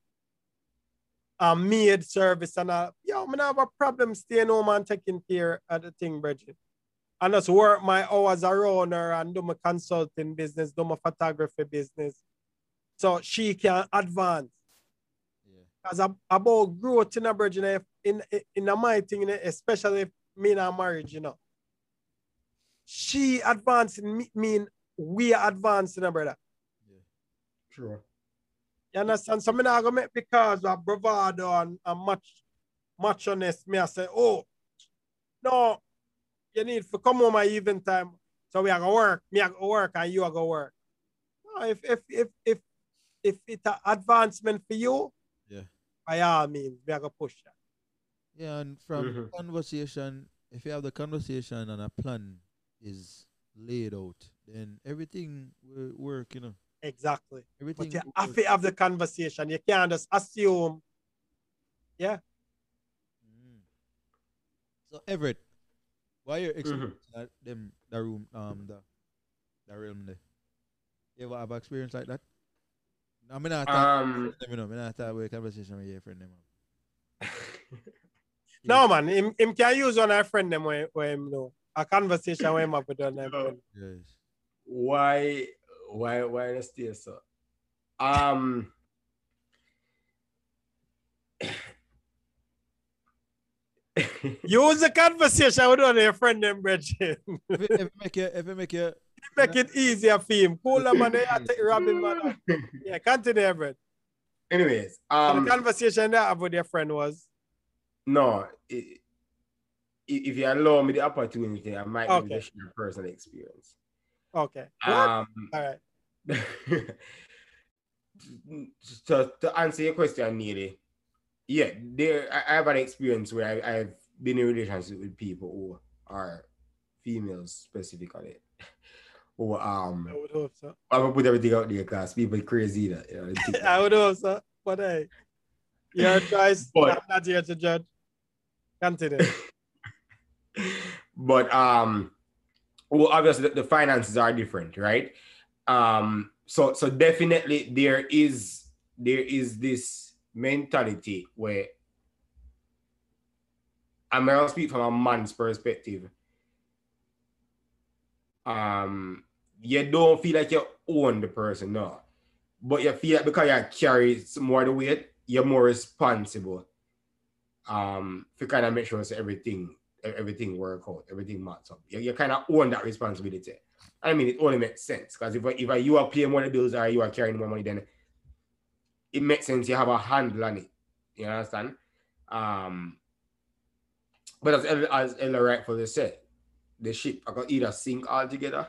And maid service and all. Yo, not have a problem staying home and taking care of the thing, Bridget. And just work my hours around her and do my consulting business, do my photography business. So she can advance. Yeah. As about growth in a bridge, you know, in, eh, in, in a my thing, you know, especially if me in a marriage, you know. She advancing me, mean we are advancing, you know, brother. Sure. You understand? So I'm not gonna make because of bravado and, and much macho-ness, me I say, oh, no, you need to come home at even time. So we are gonna work, me are gonna work and you are gonna work. No, if if if if if it's an advancement for you, Yeah. By all means, we are gonna push that. Yeah, and from Mhm. conversation, if you have the conversation and a plan is laid out, then everything will work, you know. Exactly. Everything But you have work. to have the conversation. You can't just assume. Mm. So Everett, why you Mhm. that them the room um the the realm there? You ever have experience like that? I mean, I thought, Um, let me know. I mean, I thought we conversation with your friend them. No man, him, him can use one of our friend them where, where him know. A conversation where him have with one of No. friend. Yes. why why why I stay so? Um Use the conversation with one of your friend them, Bridget. if, it, if it make you, if it make you, Make it easier for him. Cooler man, they have to take Robin man. Yeah, continue, Brad. anyways, So um the conversation that I have with your friend was no i- i- if you allow me the opportunity, I might Okay. okay. share personal experience. okay. Um All right. to, to answer your question, Neely, yeah, there I, I have an experience where I, I've been in relationships with people who are females specifically. Who um I would hope so. I'm gonna put everything out there because people crazy that you know, I would hope so. But hey, your choice. But- I'm not here to judge. Continue. but um well obviously the, the finances are different right um so so definitely there is there is this mentality where i'm gonna speak from a man's perspective um you don't feel like you own the person no but you feel like because you carry more of the weight you're more responsible um to kind of make sure so everything everything work out, everything match up. You, you kind of own that responsibility. I mean, it only makes sense because if, if you are paying more the bills or you are carrying more money, then it makes sense you have a handle on it. You understand? Um, but as as Ella rightfully said, the ship I could either sink altogether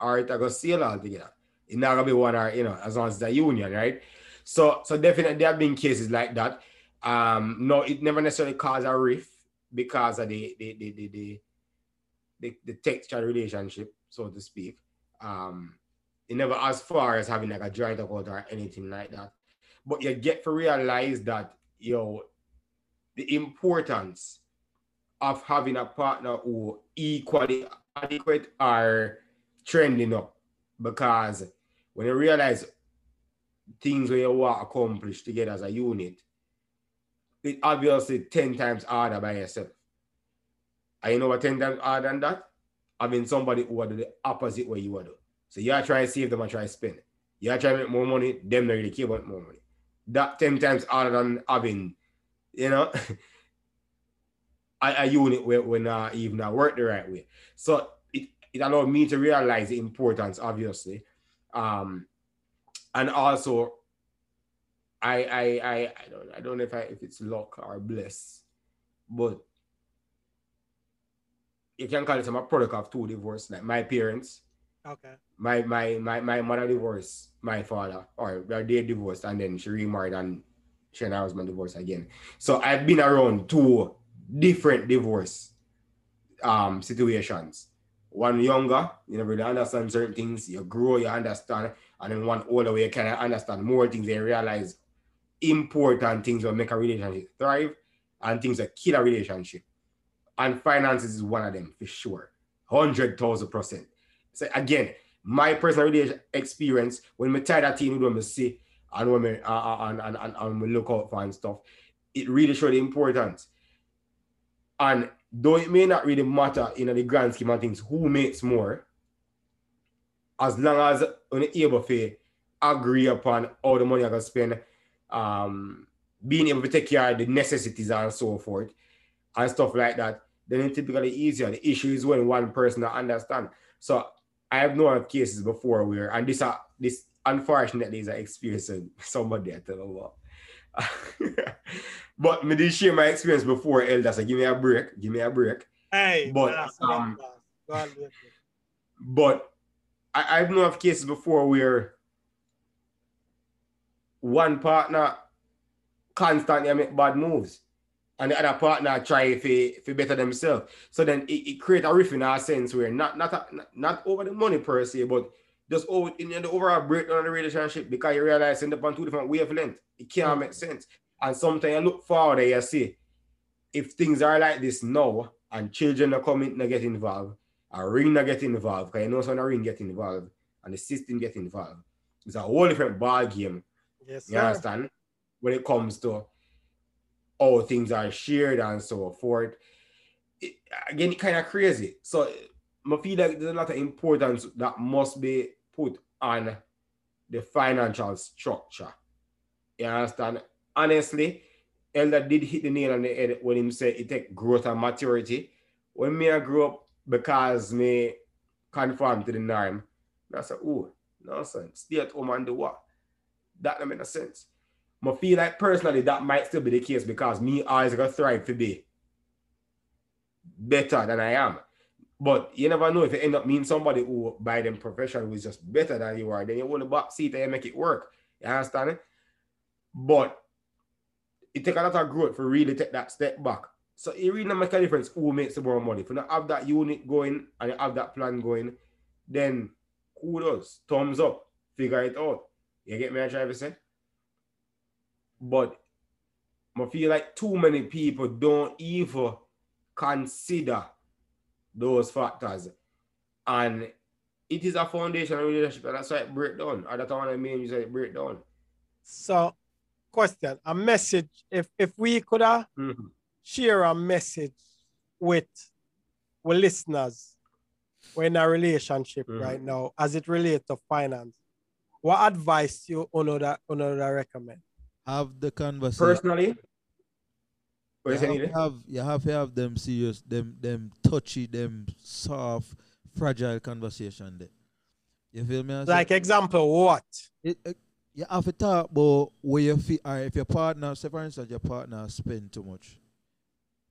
or it could sail altogether. It not gonna be one or you know, as long as it's a union, right? So so definitely there have been cases like that. Um, no, it never necessarily caused a rift because of the the the the the, the, the textual relationship, so to speak. Um, it never as far as having like a joint account or anything like that. But you get to realize that yo, the importance of having a partner who equally adequate or trending up because when you realize things where you want to accomplish together as a unit, it obviously 10 times harder by yourself. And you know what 10 times harder than that? Having somebody who are the opposite way you are. So you are trying to save them and try to spend. You are trying to make more money, them not really care about more money. That 10 times harder than having, you know, a, a unit where we not even not work the right way. So it, allowed me to realize the importance, obviously. Um, and also I I I I don't I don't know if I if it's luck or bliss, but you can call it I'm a product of two divorces. Like my parents, Okay. my my my my mother divorced my father, or they divorced, and then she remarried, and she and her husband divorced again. So I've been around two different divorce um situations. One younger, you never really understand certain things, you grow, you understand, and then one older you kind of understand more things and realize important things that make a relationship thrive and things that kill a relationship. And finances is one of them for sure. Hundred thousand percent. So again, my personal experience when we tie that team when we see and when we uh, uh, and, and, and, and look out for and stuff, it really showed the importance. And though it may not really matter in the grand scheme of things who makes more, as long as you're able to agree upon all the money I gonna spend, um, being able to take care of the necessities and so forth and stuff like that, then it's typically easier. The issue is when one person don't understand. So I have known of cases before where, and this uh, this unfortunately is an experience somebody I tell about. but me did share my experience before elders. So give me a break, give me a break. Hey, But, um. But I, I've known of cases before where one partner constantly make bad moves and the other partner try to, to better themselves. So then it, it creates a rift in our sense where not not, a, not over the money per se, but just over in the overall breakdown of the relationship because you realize in the on two different wavelengths. It can't make sense. And sometimes you look forward and you see if things are like this now and children are coming to get involved, a ring not get involved, because you know a ring get involved and the system get involved, it's a whole different ball game. Yes, You sir. understand? When it comes to how things are shared and so forth. It, again, it kind of crazy. So I feel like there's a lot of importance that must be put on the financial structure. You understand? Honestly, Elder did hit the nail on the head when him said it take growth and maturity. When me I grew up because me conform to the norm, I said, oh, nonsense. Stay at home and do what? That don't make no sense. I feel like personally that might still be the case because me always gonna thrive to be better than I am. But you never know if you end up meeting somebody who by them profession who is just better than you are, then you hold the back seat and make it work. You understand it? But it take a lot of growth for really take that step back. So it really make a difference who makes the more money. If you not have that unit going and you have that plan going, then kudos, thumbs up, figure it out. You get me? I try to say. But I feel like too many people don't even consider those factors. And it is a foundational relationship, and that's why it break down. Or that's what I mean, you say it break down. So, question, a message. If if we could uh, Mhm. share a message with with listeners we're in a relationship Mhm. right now as it relates to finance, what advice you another another recommend? Have the conversation. Personally, you you have, to have you have to have them serious, them them touchy, them soft, fragile conversation there. You feel me? I say? Like example, what? it, it, you have to talk about where you feel, or if your partner, say for instance, your partner spend too much.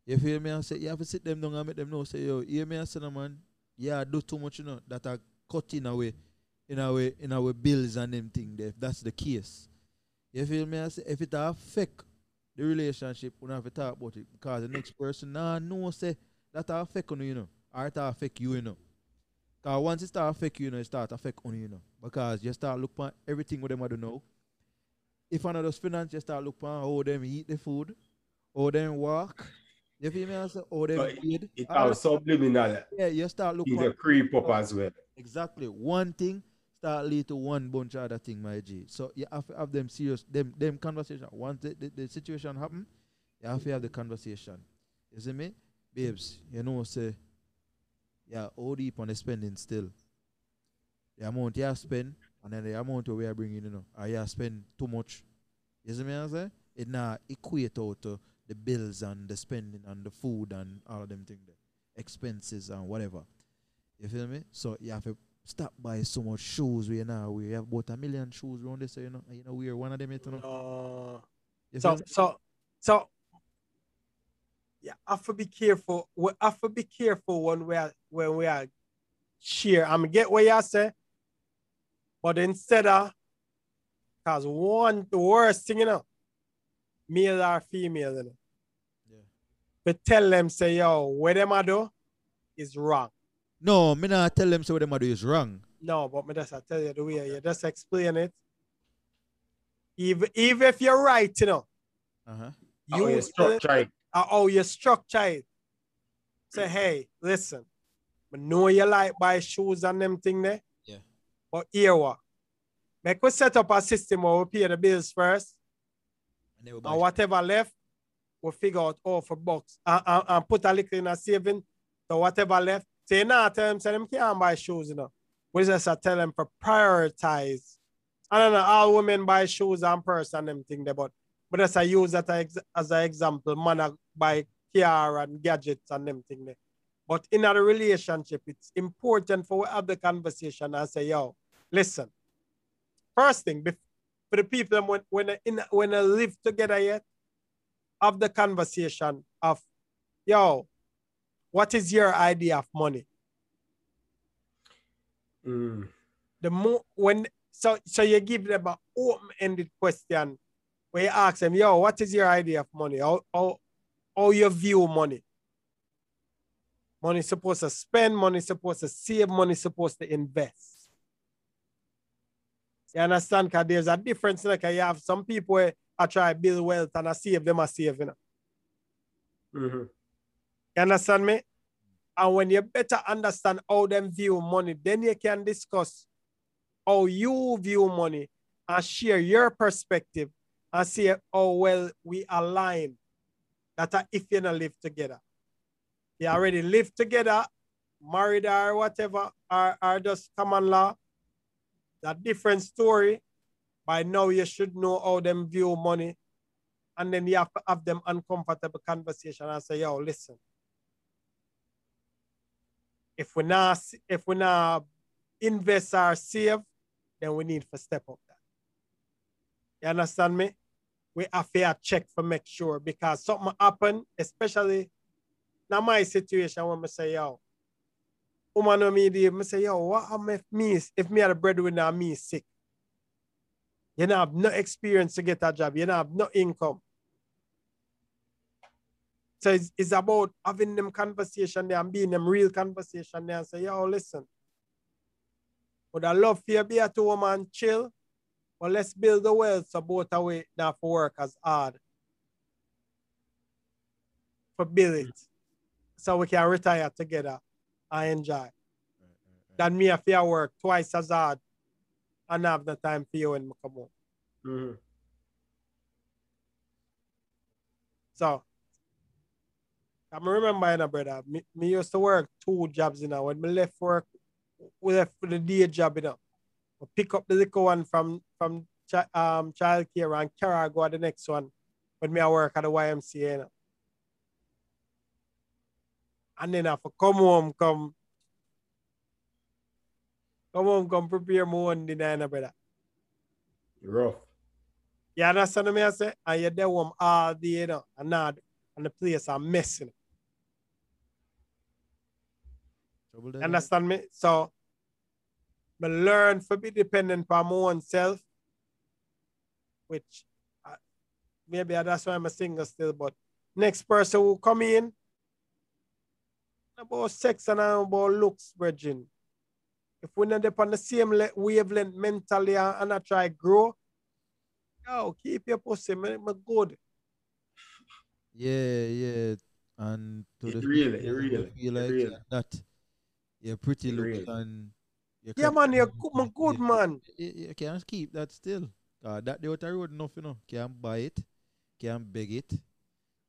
You feel me? I say you have to sit them down and make them know. Say yo, hear me, I say no man. Yeah, do too much, you know. That are cutting away, in our in our bills and them thing. There, if that's the case. You feel me? I say if it affect the relationship, we don't have to talk about it because the next person nah know say that affect on you, you know, or it affect you, you know. Cause once it start affect you, you know, it start affect on you, you know. Because you start look at everything what them I don't know. If one of those finance, you start look at how oh, them eat the food, how them walk. You feel me? Say, how them But feed. It All subliminal yeah, you start look things at creep up as well. exactly one thing start lead to one bunch of other thing, my G. So you have to have them serious, them them conversation. Once the, the, the situation happen, you have to have the conversation. You see me? Babes, you know, say, yeah, all deep on the spending still. The amount you have spend, and then the amount we are bringing, you know, or you spend too much. You see me, I say? It now equate out to the bills and the spending and the food and all of them things, the expenses and whatever. You feel me? So you have to stop by so much shoes we now we have about a million shoes around this, so you know. and You know, we're one of them, you know. Uh, You so so so yeah, I have to be careful. We have to be careful when we are when we are share. I'm get what you say, but instead of because one the worst thing you know, male or female, you know, Yeah. but tell them say yo, what them I do is wrong. No, me not tell them so what them a do is wrong. No, but me just I tell you the way you just explain it. Even even if you're right, you know, Uh-huh. You you oh, structure it. Uh, oh, you structure it. Say, hey, listen, I know you like buy shoes and them thing there. Yeah. But here what? Make we set up a system where we pay the bills first, And they will buy and whatever left, we figure out all for box and, and, and put a little in a saving. So whatever left, say nah, tell them say them can't buy shoes, you know. We just uh, tell them to prioritize. I don't know, all women buy shoes and purse and them thing there, but but as I use that as an example, man a buy car and gadgets and them thing there. But in a relationship, it's important for we have the conversation and say, yo, listen. First thing, for the people when when in when they live together yet, have the conversation of, yo, what is your idea of money? Mm. the more when so so you give them an open-ended question where you ask them, yo, what is your idea of money? How how, how you view money? Money supposed to spend, money supposed to save, money supposed to invest. You understand? Because there's a difference. Like you have some people where I try to build wealth and I save them, I save, you know. Mhm. You understand me? And when you better understand how them view money, then you can discuss how you view money and share your perspective and see how well we align. That are if you live together. You already live together, married or whatever, or, or just common law. That different story. By now you should know how them view money. And then you have to have them uncomfortable conversation and say, yo, listen if we not if we not invest or save, then we need to step up. You understand me? We have to check for make sure because something happen, especially now my situation when I say, yo, woman of me there, I say, yo, what am if me if me are the breadwinner and me sick? You don't have no experience to get a job, you don't have no income. So it's, it's about having them conversation there and being them real conversation there and say, yo, listen. Would I love for you be at home and chill? But let's build the wealth so both away now for work as hard. For build it. So we can retire together and enjoy. Than me if you work twice as hard and have the time for you when I come home. Mhm. So I remember, you know, brother, me, me used to work two jobs, you know. When me left work, we left for the day job, you know. We pick up the little one from from chi- um child care and carry her go to the next one when me I work at the YMCA, you know. And then I have to come home, come come home, come prepare my own dinner, you know, brother. Rough. You understand what I say? And you're there home all day, you know, and now and the place are messing. Trouble there, You understand me? So, I learn to be dependent on my own self, which uh, maybe that's why I'm a single still. But next person who come in, about sex and about looks, virgin. If we're not up on the same le- wavelength mentally and, and I try grow, yo, keep your pussy, man, me good. Yeah, yeah. And to It the really, females it who real, feel like real. you're you're pretty It looks real. and You Yeah, man, you're good, man, good Yeah. man. you, you can't keep that still. Uh, that the outer road enough, you know. Can't buy it, can't beg it.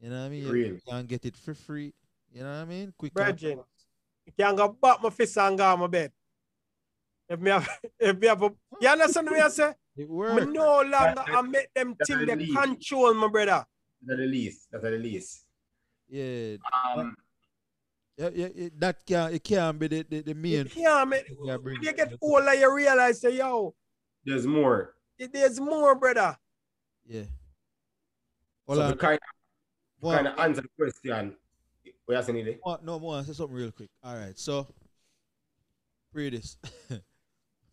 You know what I mean? You Real. can't get it for free. You know what I mean? Quick. and Virgin. fast. You can't go back my fist and go on my bed. If me have, if me have a, you understand what I say? It Me work. no longer That- I make them that's think a they control my brother. That's the least. That's the least. Yeah. Um, Yeah, yeah, yeah, that can it can't be the, the, the You main. can't Yeah, bring when you it. get older, you realize, say, yo, there's more. there's more, brother. Yeah. So Hold to on. kind, More- kind of answer the question, We you saying, Nile? more- no, more. Say something real quick. All right. So, pre this.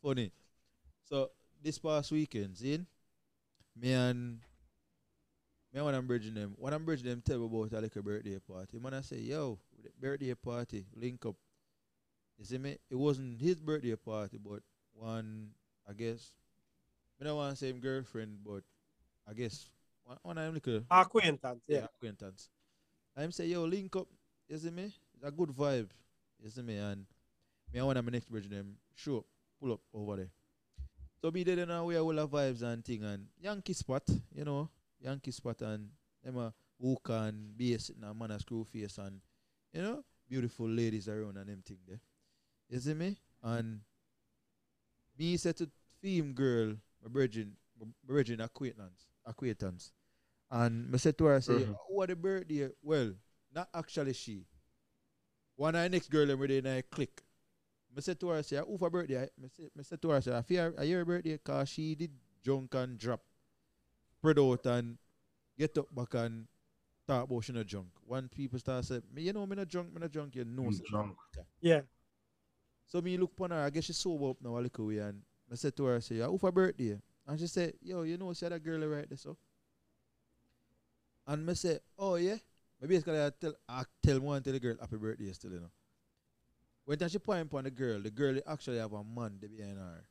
Funny. So, this past weekend, see, me and me and when I'm bridging them, when I'm bridging them, tell me about a little birthday party. Man, I say, yo, birthday party, link up. You see me? It wasn't his birthday party, but one, I guess, I don't want to say him girlfriend, but I guess one, one of them little ah, Acquaintance, yeah. yeah. acquaintance. I'm say, yo, link up, you see me? It's a good vibe, you see me? And me, I want my next bridge them show up, pull up over there. So me there now we are all the vibes and thing and Yankee spot, you know, Yankee spot and them a hook and bass sitting and man a screw face and you know, beautiful ladies around and them thing there. You see me? And me said to theme girl, my virgin, my virgin acquaintance, acquaintance. And I said to her, I say, Mhm. what a birthday? Well, not actually she. One of the next girl every day and I click. I said to her, I say, who for birthday? I said, I said to her, I say, I fear a year birthday because she did junk and drop, spread out and get up back and talk about she no junk. When people start saying, me, you know, me no junk, me no junk, you know. You say, drunk. Yeah. so me look upon her, I guess she sober up now a little way and I said to her, I say, who for birthday? And she said, yo, you know, see that girl right there, so. And me say, oh yeah. Maybe basically I tell I tell one tell the girl happy birthday still, you know. When time she point upon the girl, the girl actually have a man there behind her.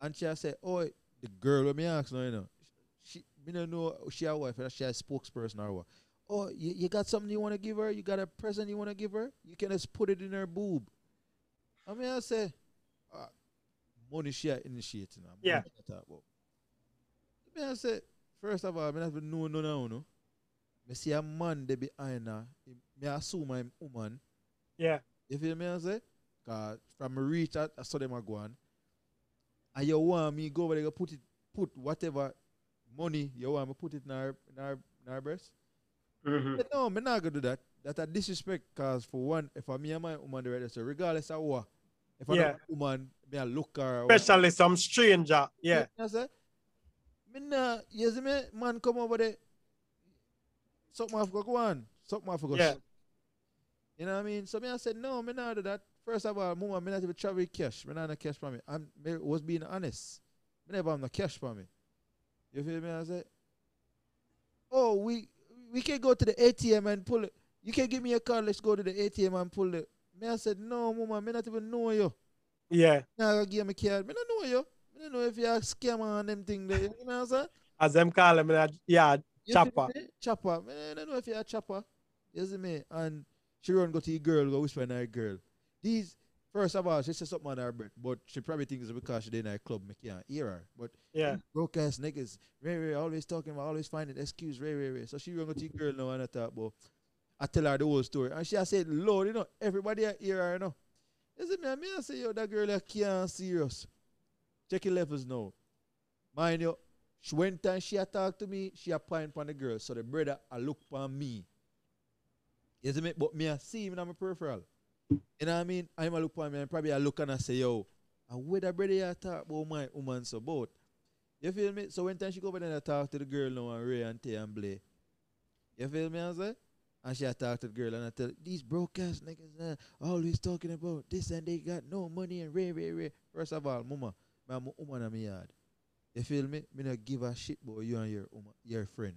And she said, oh, the girl when me ask now, you know, she me don't know she a wife or she a spokesperson or what. Oh, you, you got something you want to give her? You got a present you want to give her? You can just put it in her boob. I mean, I say, uh, money she a you. Yeah. money I talk about. Me I say, first of all, me not even know no no no. Me see a man there behind her. Me assume I'm woman. Yeah. You feel me? I say? Cause from reach out, I saw them a go on. And you want me go over there, go put it, put whatever money you want me put it in our, in our, in our breast? Mm-hmm. But no, me not gonna do that. That's a disrespect. Cause for one, if I me and my woman there, so regardless of what, if I Yeah. a woman, me a look her. or what- Especially some stranger. Yeah. I say, me nah, you see me, man come over there. Something I forgot go on. Something I forgot. Yeah. You know what I mean? So me I said, no, me not do that. First of all, mama, me not even travel with cash. Me not have cash for me. I'm me was being honest. Me never have no cash for me. You feel me? I said, oh, we we can go to the ATM and pull it. You can give me a card. Let's go to the ATM and pull it. Me I said, no, mama, me not even know you. Yeah. Now I give me card. Me don't know you. Me don't know if you're a scammer and them thing there. You know what I'm saying? As them call him, yeah, You chopper. Chopper. Me I don't know if you're a chopper. You see me? And she run go to the girl, go whisper in her girl. These first of all, she said something on her breath, but she probably thinks it's because she did in her club, me can't hear her. But Yeah. broke ass niggas, Ray Ray always talking about always finding excuse, Ray Ray Ray. So she run go to the girl now and I thought, about I tell her the whole story. And she I said, Lord, you know, everybody I hear her, you know. You see me, and me I say, yo, that girl I can't serious. Check your levels now. Mind you, she went and she a talk to me, she a point on the girl. So the brother I look on me. You see me? But me I see him in my peripheral. You know what I mean? I'm a look on me and probably I look and I say, yo, and where that brother you talk about my woman so both. You feel me? So when time she go over there and I talk to the girl now and Ray and Tay and Blay. You feel me? I say? And she a talk to the girl and I tell these broke ass niggas uh, always talking about this and they got no money and Ray Ray Ray. First of all, mama, my woman in my yard. You feel me? Me not give a shit about you and your woman, your friend.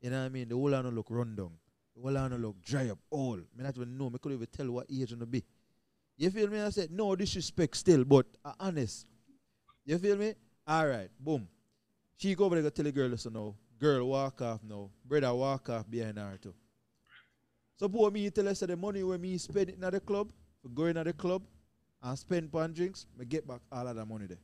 You know what I mean? The whole lot look run down. Lot no look dry up. All. Me not even know. Me could even tell what age gonna be. You feel me? I said no disrespect still, but uh, honest. You feel me? All right. Boom. She go over there go tell the girl listen now. Girl walk off now. Brother walk off behind her too. So boy me tell her say the money where me spend it in the club going to the club. and spend on drinks, me get back all of the money there.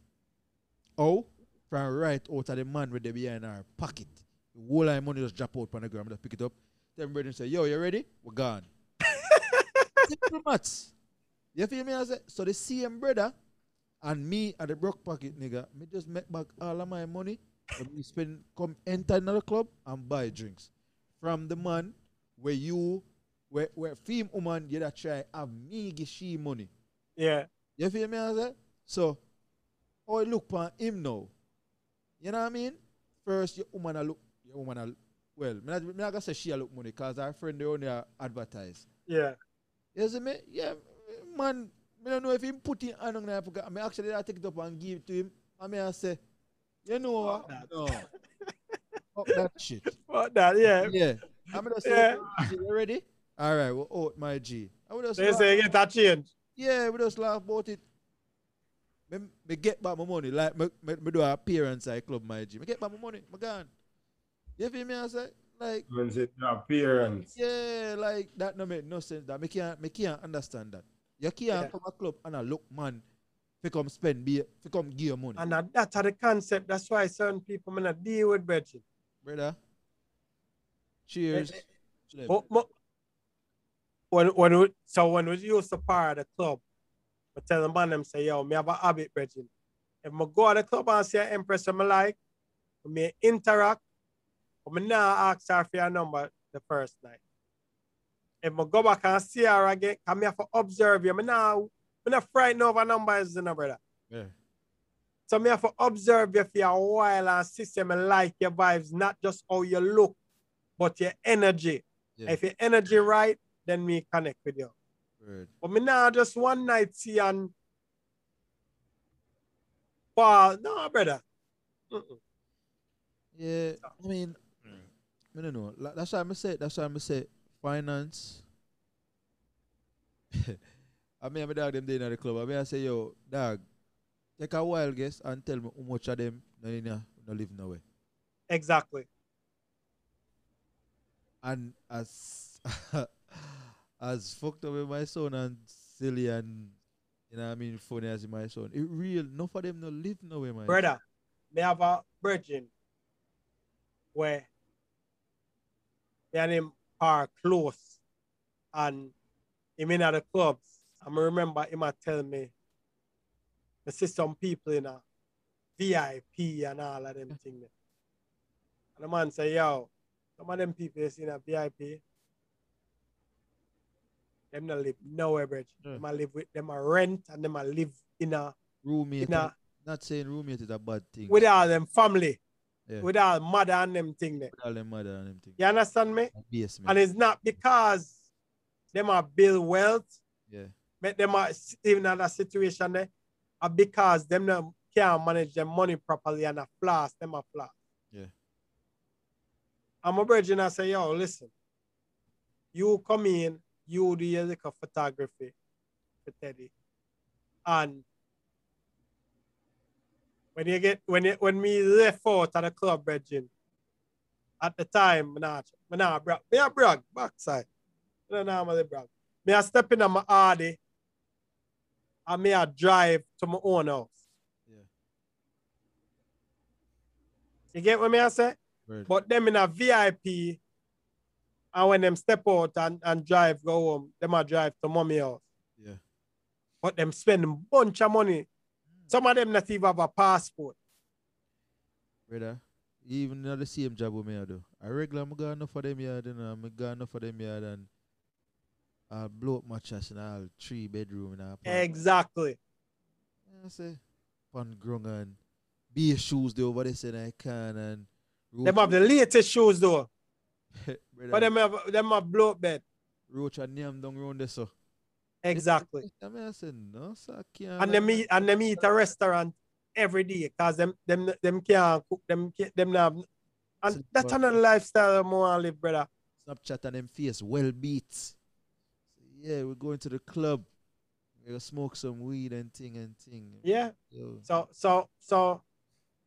Oh, from right out of the man with the behind our pocket. The whole of money just drop out on the ground, just pick it up. Then brother say, yo, you ready? We're gone. Simple maths. You feel me? I say, so the same brother and me at the broke pocket, nigga, me just make back all of my money. and me spend come enter another club and buy drinks. From the man where you where where film woman you that try have me give she money. Yeah. You feel me? I say? So you look upon him now. You know what I mean? First your woman a look your woman a well, me not, me not gonna say she a look money because our friend they only advertise. Yeah. You see me? Yeah, man. I don't know if he put it on there. I mean, actually, I take it up and give it to him. I mean, I say, you know what? No. Fuck that shit. Fuck that, yeah. Yeah. I'm gonna say, Yeah. you ready? All right, well, out my G. I would just They say get that change. yeah, we just laugh about it. Me, me get back my money, like me, me, me do appearance at Club My G. Me get back my money, my gone. You feel me? I say, like, When it appearance. yeah, like that no make no sense. That me can't, me can't understand that. You can't Yeah. come a club and a look man, fi come spend, be, fi come give you money, And that, that's the concept. That's why certain people may not deal with brethren. brother. Cheers. Eh, to them. Mo- mo- when when we, so when we used to part of the club, I tell the man them say, yo, me have a habit, brethren. If I go to the club and see an empress I like, me interact, but I now ask her for your number the first night. If I go back and see her again, I may have to observe you. I now, I'm not frightened over numbers, you know, brother. Yeah. So me have to observe you for a while and see say me like your vibes, not just how you look, but your energy. Yeah. If your energy right, then me connect with you. Word. But me now just one night see and Paul, no brother. Mm-mm. Yeah, I mean, I don't know. Like, that's why I'm say. That's why I'm say finance. I mean, I'm dog them day in the club. I mean, I say, yo, dog, take a wild guess and tell me how much of them no, no, no live nowhere. Exactly. And as as fucked up with my son and silly and you know I mean funny as my son, it real enough of them no live nowhere, man. Brother, me have a virgin where me and him are close and him in at the clubs. I remember him a tell me I see some people in a VIP and all of them things. And the man say, yo, some of them people you see in a VIP, them not live nowhere, bridge. Yeah. Them hmm. a live with them a rent and them a live in a Roommate. in a Not saying roommate is a bad thing. with all them family, Yeah. with all mother and them thing there. With all them mother and them thing. You understand me? Basement. And it's not because them are build wealth, yeah. make them are even in that situation there, or because them no can't manage their money properly and a floss, them a floss. Yeah. I'm a virgin I say, yo, listen, you come in, you do your little photography for Teddy. And when you get when you, when me left out at the club, Virgin, at the time, me not, me not brag, me a brag backside. Me not normally brag. Me a step in on my Audi and me a drive to my own house. Yeah. You get what me I say? Word. But them in a VIP, and when them step out and, and drive go home, them a drive to mommy house. Yeah. But them spend a bunch of money. Some of them not even have a passport. brother. Even in the same job with me I do. I regular I got enough for them yard, you know, I got enough for them yard and I'll blow up my chest in all three bedroom in a apartment. Exactly. I say pan grung and be shoes they over there said I can and Them have the latest shoes though. But them have them have blow up bed. roach and name down round there so. Exactly. I mean I said no sir can't And them eat and them eat a restaurant every day because them them them can't cook them them not have, and Sit that's another lifestyle I want to live, brother. Snapchat and them face well beat. Yeah, we're going to the club. We're gonna smoke some weed and thing and thing. Yeah. Yo. So so so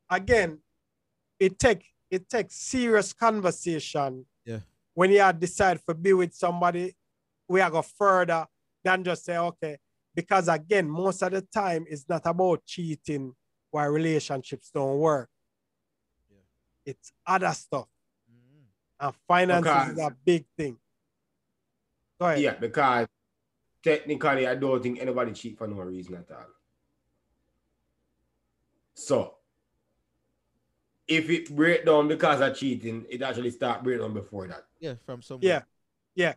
again, it take it takes serious conversation. Yeah. When you decide to be with somebody, we are go further than just say, okay, because again, most of the time it's not about cheating why relationships don't work. It's other stuff. Mm. And finances is a big thing. Go ahead. Yeah, because technically, I don't think anybody cheat for no reason at all. So, if it break down because of cheating, it actually start break down before that. Yeah, from some. Yeah, yeah.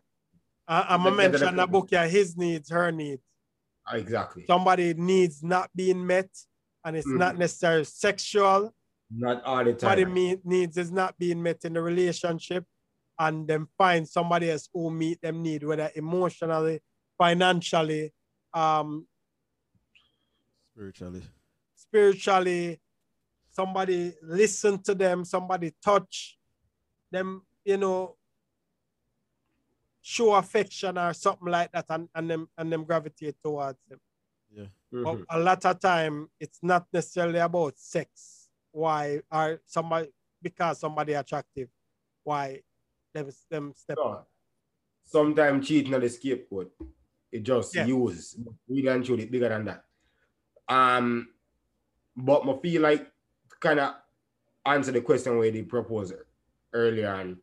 I, I'm gonna mention that- the book, yeah, his needs, her needs. Exactly. Somebody needs not being met, and it's not Mhm. necessarily sexual. Not all the Somebody time. me- needs is not being met in the relationship, and then find somebody else who meet them need, whether emotionally, financially, um, Spiritually. spiritually, somebody listen to them, somebody touch them, you know, show affection or something like that, and, and them and them gravitate towards them. Yeah. But Mhm. a lot of time it's not necessarily about sex. Why are somebody because somebody attractive, why them them step No. Sometimes cheating on the scapegoat. It just Yeah. use. We can show it bigger than that. Um, but I feel like kind of answer the question where they proposed earlier on.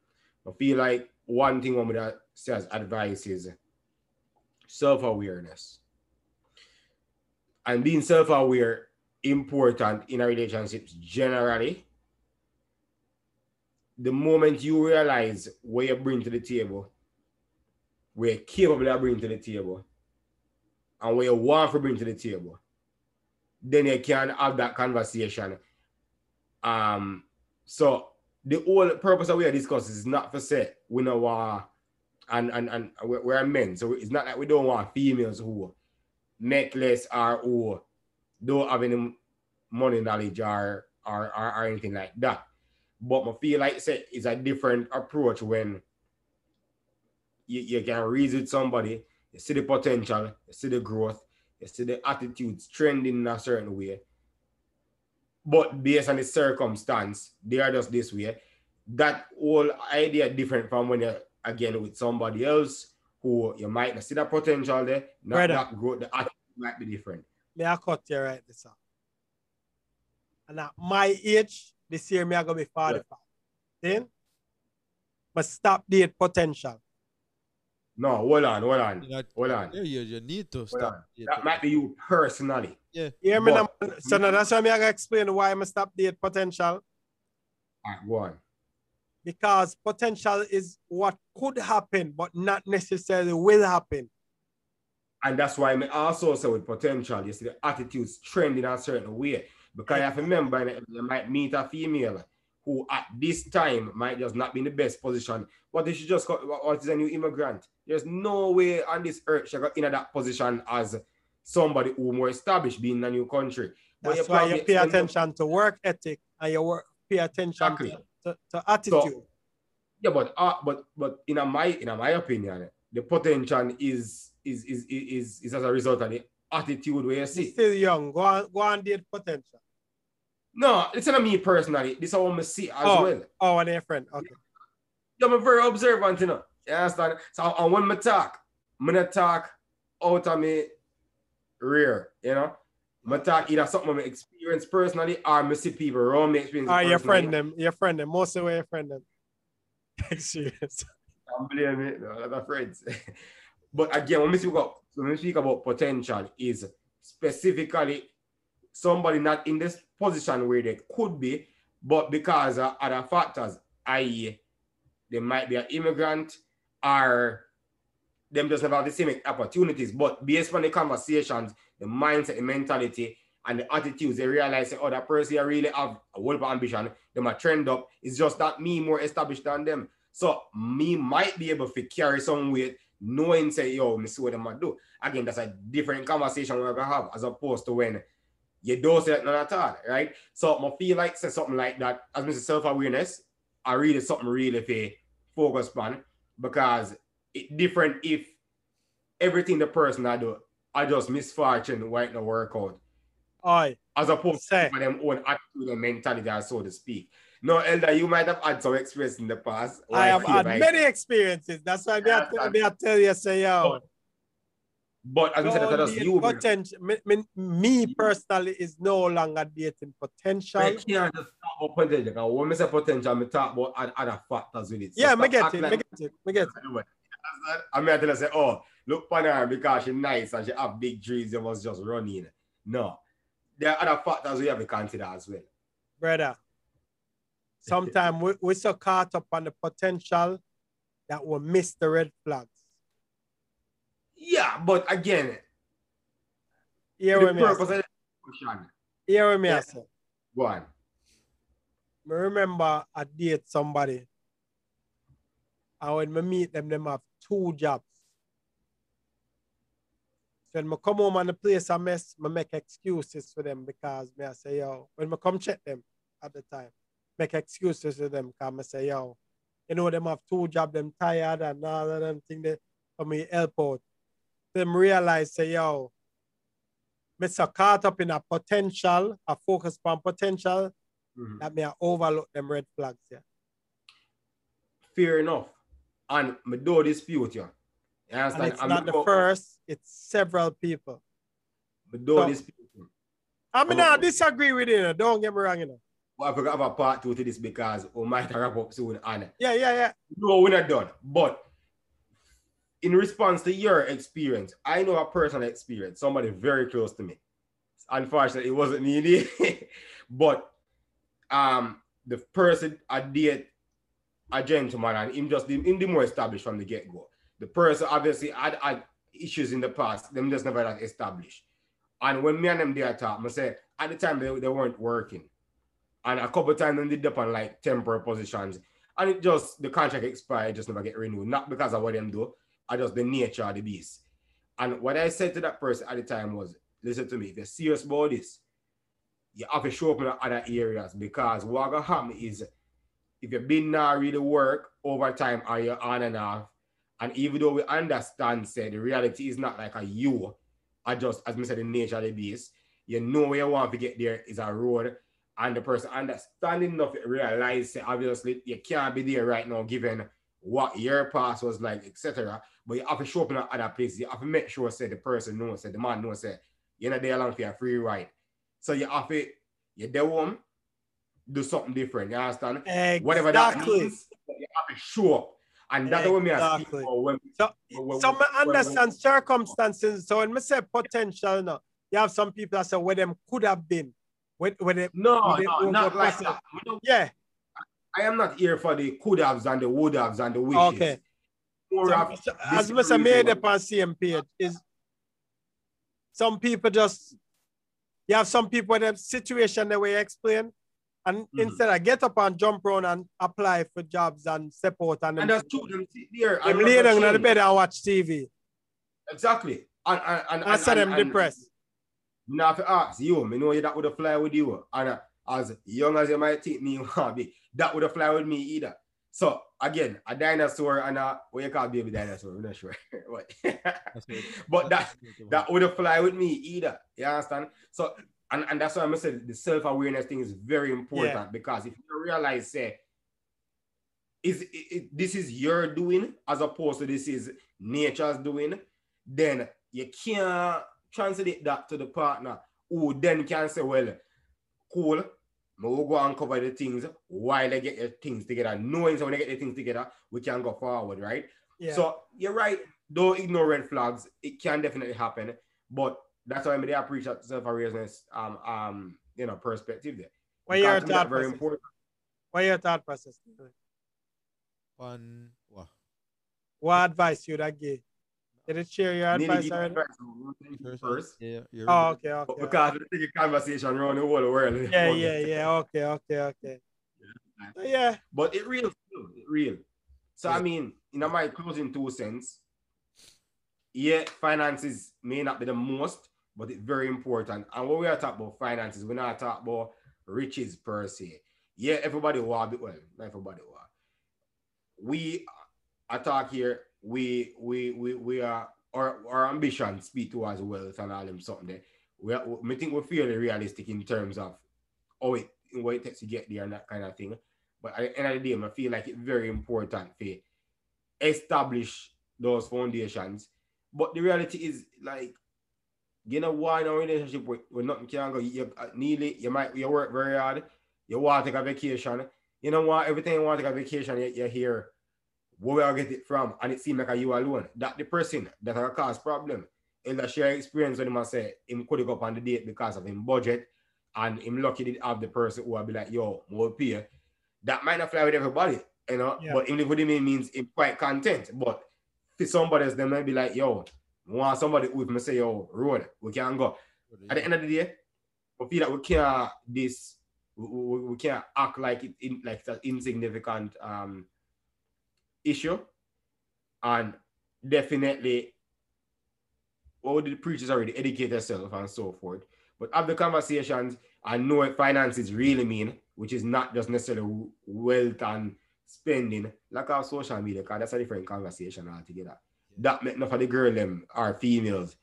I feel like one thing one would say as advice is self-awareness. And being self-aware important in relationships generally. The moment you realize what you bring to the table, what you're capable of bringing to the table, and what you want to bring to the table, then you can have that conversation. Um, so the whole purpose of we discuss is not for say we know want and and and we're, men, so it's not like we don't want females who necklace or who don't have any money knowledge or or, or, or anything like that. But I feel like say it's a different approach when you, you can reason with somebody, you see the potential, you see the growth, you see the attitudes trending in a certain way. But based on the circumstance, they are just this way. That whole idea different from when you're again with somebody else who you might not see that potential there, not Brother. that growth, the attitude might be different. May I cut you right this up? And at my age, this year me I gonna be 45. Then but stop date potential. No, hold on, hold on, You hold on. yeah, you, you need to Hold stop. on. it. That might be you personally. yeah. Hear me But- now? So now that's why me I gotta explain why I stop date potential. All right, go on. Because potential is what could happen, but not necessarily will happen. And that's why I also say with potential, you see the attitudes trend in a certain way. Because you have to remember, you might meet a female who at this time might just not be in the best position. But if she just got, what is a new immigrant? There's no way on this earth she got in that position as somebody who more established being in a new country. But That's you why you pay attention to work ethic and you work, pay attention Exactly. to, to, to attitude. Yeah, but uh, but but in a my in a my opinion, the potential is is is is is as a result of the attitude where you You're see. still young. Go on, go on date potential. No, it's not me personally. This is how I see as Oh. well. Oh, and your friend. Okay. I'm a very observant, you know. You understand? So and when I talk, I'm gonna talk out of me rear, you know. I talk either something I experience personally or I see people around me experience. Ah, it your friend them, your friend them, most of your friend them. Serious. Don't blame me, no, other friends. but again, when we speak about when we speak about potential, is specifically somebody not in this position where they could be, but because of other factors, i.e., they might be an immigrant or them just never have the same opportunities. But based on the conversations, the mindset, the mentality, and the attitudes, they realize oh, that person really have a whole ambition, they might trend up. It's just that me more established than them. So me might be able to carry some weight, knowing say, yo, me see what them might do. Again, that's a different conversation we're gonna have as opposed to when you don't say that none at all, right? So I feel like say something like that, as Mr. Self-awareness, I really something really to focus on because it different if everything the person I do, I just misfortune why it not work out. Oi, As opposed Say. to them own attitude and mentality, so to speak. No, Elder, you might have had some experience in the past. I have had like- many experiences. That's why me I, Yeah, me I tell you, say, yo, But as I said, you. potential. Me, me, me personally is no longer dating potential. I can't just talk about potential. When I say potential, I talk about other factors with it. So Yeah, me get it, me like- get it, me get it. I mean, I tell her, say, oh, look upon her because she's nice and she have big dreams, you must just run in. No. There are other factors we have to consider as well. brother. Sometimes we, we're so caught up on the potential that we miss the red flags. Yeah, but again, Hear the me I purpose of the. Hear me I Yeah. say. Go on. Me remember I date somebody, and when me meet them, them have two jobs. When I come home and the place I mess, I make excuses for them because me I say, yo, when I come check them at the time, make excuses for them because I say, yo, you know, them have two jobs, them tired and all of them thing they for me help out. Them realize say, yo, so caught up in a potential, a focus on potential, Mhm. that me I overlook them red flags, yeah. Fair enough. And me do dispute you. You And understand? it's And not the first, it's several people. Me do So- dispute you. I mean. I disagree with you, don't get me wrong, you know. But I forgot about part two to this because we might wrap up soon. And Yeah, yeah, yeah. no, we're not done. But in response to your experience, I know a personal experience, somebody very close to me. Unfortunately, it wasn't me, but um, the person I date a gentleman and him just him the more established from the get-go. The person obviously had, had issues in the past, them just never that established. And when me and them there talk, I say at the time they, they weren't working. And a couple times they did up on like temporary positions. And it just the contract expired, just never get renewed. Not because of what them do, I just the nature of the beast. And what I said to that person at the time was, listen to me, if you're serious about this, you have to show up in other areas because what gonna happen is if you've been now really work over time or you're on and off, and even though we understand say the reality is not like a you, I just as I said the nature of the beast, you know where you want to get there is a road, and the person understanding enough realize say, obviously you can't be there right now given what your past was like, etc. But you have to show up in other places. You have to make sure say the person knows, say the man knows say you're not there along for a free ride. So you have to you're there home, do something different. You understand? Exactly. Whatever that means, you have to show up. And that's what me I speak Exactly. about when, So, when- so me when- understand circumstances. So when me say potential, no, you have some people that say where them could have been. Where, where they, No, where they no, over not like that. Yeah. I am not here for the could haves and the would haves and the wishes. Okay. More So, as Mr. reason made why- up on same page is some people just you have some people in a situation that we explain and Mhm. instead I get up and jump around and apply for jobs and support. and, And them, that's true. Them sit there. them and lay down on the change. bed and watch TV. Exactly. And and and, I said I'm depressed. Me have to ask you, me know you that would have fly with you. And uh, as young as you might think me want to be, that would have fly with me either. So again, a dinosaur and a what you call baby dinosaur, I'm not sure. But- but that that would have fly with me either. You understand? So and, and that's why I'm saying the self-awareness thing is very important Yeah. because if you realize say is it, it- this is your doing as opposed to this is nature's doing, then you can't translate that to the partner who then can say, well, cool, I will go and cover the things while they get your things together. Knowing so when they get their things together, we can go forward, right? Yeah. So you're right. Don't ignore red flags. It can definitely happen, but that's why I mean, they appreciate self-awareness, um, um, you know, perspective there. what your Because to me, thought that's very process? important. What your thought process? On what? What advice you that give? Did it share your advice give already? advice on one thing First, first. Yeah, you're Oh, right. okay, But okay. because we take a conversation around the whole world. Yeah, yeah, yeah. Okay, okay, okay. So, yeah. But it real, still, it real. So I mean, in my closing two cents, yeah, finances may not be the most, but it's very important. And when we are talking about finances, we're not talking about riches per se. Yeah, everybody want it well, not everybody want. We I talk here, we we we we are our, our ambition speak towards wealth and all them something there. We are, we think we're fairly realistic in terms of oh it what it takes to get there and that kind of thing. But at the end of the day, I feel like it's very important to establish those foundations But the reality is like you know why in a relationship with, with nothing can go. You uh, nearly you might you work very hard, you want to take a vacation. You know what? Everything you want to take a vacation, you, you hear where we I get it from, and it seems like you alone. That the person that will cause problem. In the share experience when him say him could go up on the date because of him budget and him lucky to have the person who will be like, yo, more pay. That might not fly with everybody, you know, Yeah. but him live with him it means him quite content. But for somebody else, they might be like, yo, want somebody who if me say, yo, road, we can't go. At the end of the day, we feel that we can't this we, we, we can't act like it in like that insignificant um issue. And definitely what all the preachers already educate themselves and so forth. But have the conversations and know what finances really mean, which is not just necessarily wealth and spending, like our social media, because that's a different conversation altogether. That make enough of the girl them are females.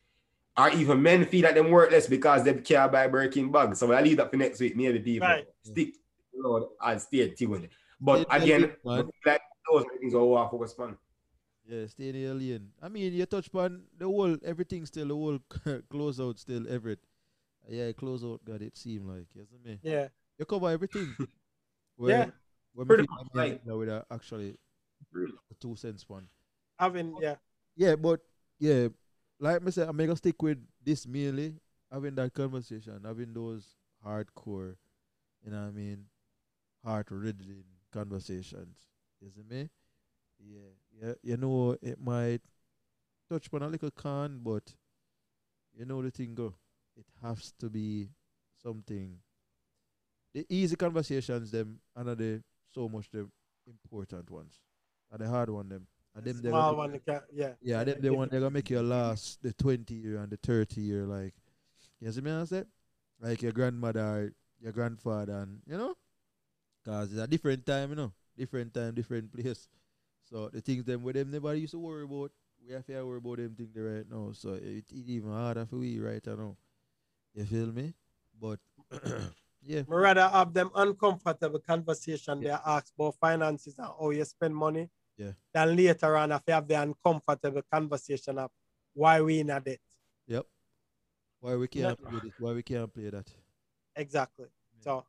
Or even men feel like them worthless because they can't buy Birkin bags. So I leave that for next week. Maybe people Right. stick Lord and stay tuned. But Stay again, tuned, man. like those are the things I want to focus on. Yeah, stay the alien. I mean, you touch upon the whole everything still, the whole close out still, everything. Yeah, close out, God, it seem like, you see me? Yeah. You cover everything. Yeah, When pretty me much, feel like- with a actually Really. a two cents one. Having yeah. Yeah, but yeah, like I said, I'm gonna stick with this mainly, having that conversation, having those hardcore, you know what I mean, heart riddling conversations. You see me? Yeah, yeah, you know, it might touch upon a little con, but you know the thing go. It has to be something. The easy conversations, them, and the so much the important ones, and the hard one, them, and them, they Small one, can, yeah. yeah, they, they want they're gonna make you last the twenty year and the thirty year, like you see me I say? Like your grandmother, your grandfather, and you know, cause it's a different time, you know, different time, different place. So the things them with them nobody used to worry about, we have to worry about them things there right now. So it, it even harder for we right now. You feel me? But yeah, Me rather have them uncomfortable conversation they ask about finances and how you spend money. Yeah. Then later on, if you have the uncomfortable conversation of why we in a debt. yep. Why we can't play this? Why we can't play that? Exactly. So,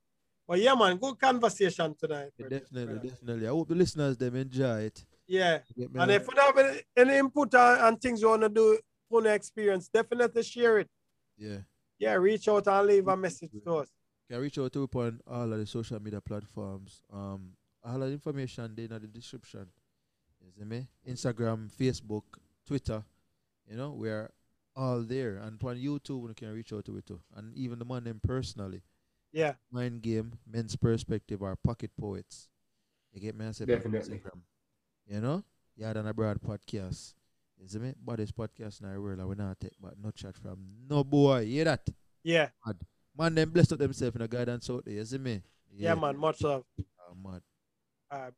well, yeah, man, good conversation tonight. Yeah, definitely, brother. definitely. I hope the listeners them enjoy it. Yeah. And on- if you have any, any input on, on things you want to do, on the experience, definitely share it. yeah. Yeah, reach out and leave a message to us. can reach out to upon all of the social media platforms. Um, all of the information there in the description. You see me? Instagram, Facebook, Twitter. You know, we're all there. And on YouTube, you can reach out to it too. And even the man them personally. Yeah. Mind Game, Men's Perspective, or Pocket Poets. You get me? I said on Definitely. Instagram. You know? Yaad and Abroad podcast. You see me? Baddest podcast in the world. and we not take but no chat from no boy. You hear that? Yeah. Man, them blessed up themselves in the guidance out there. You see me? Yeah, man. Much love. Oh, mad. All right.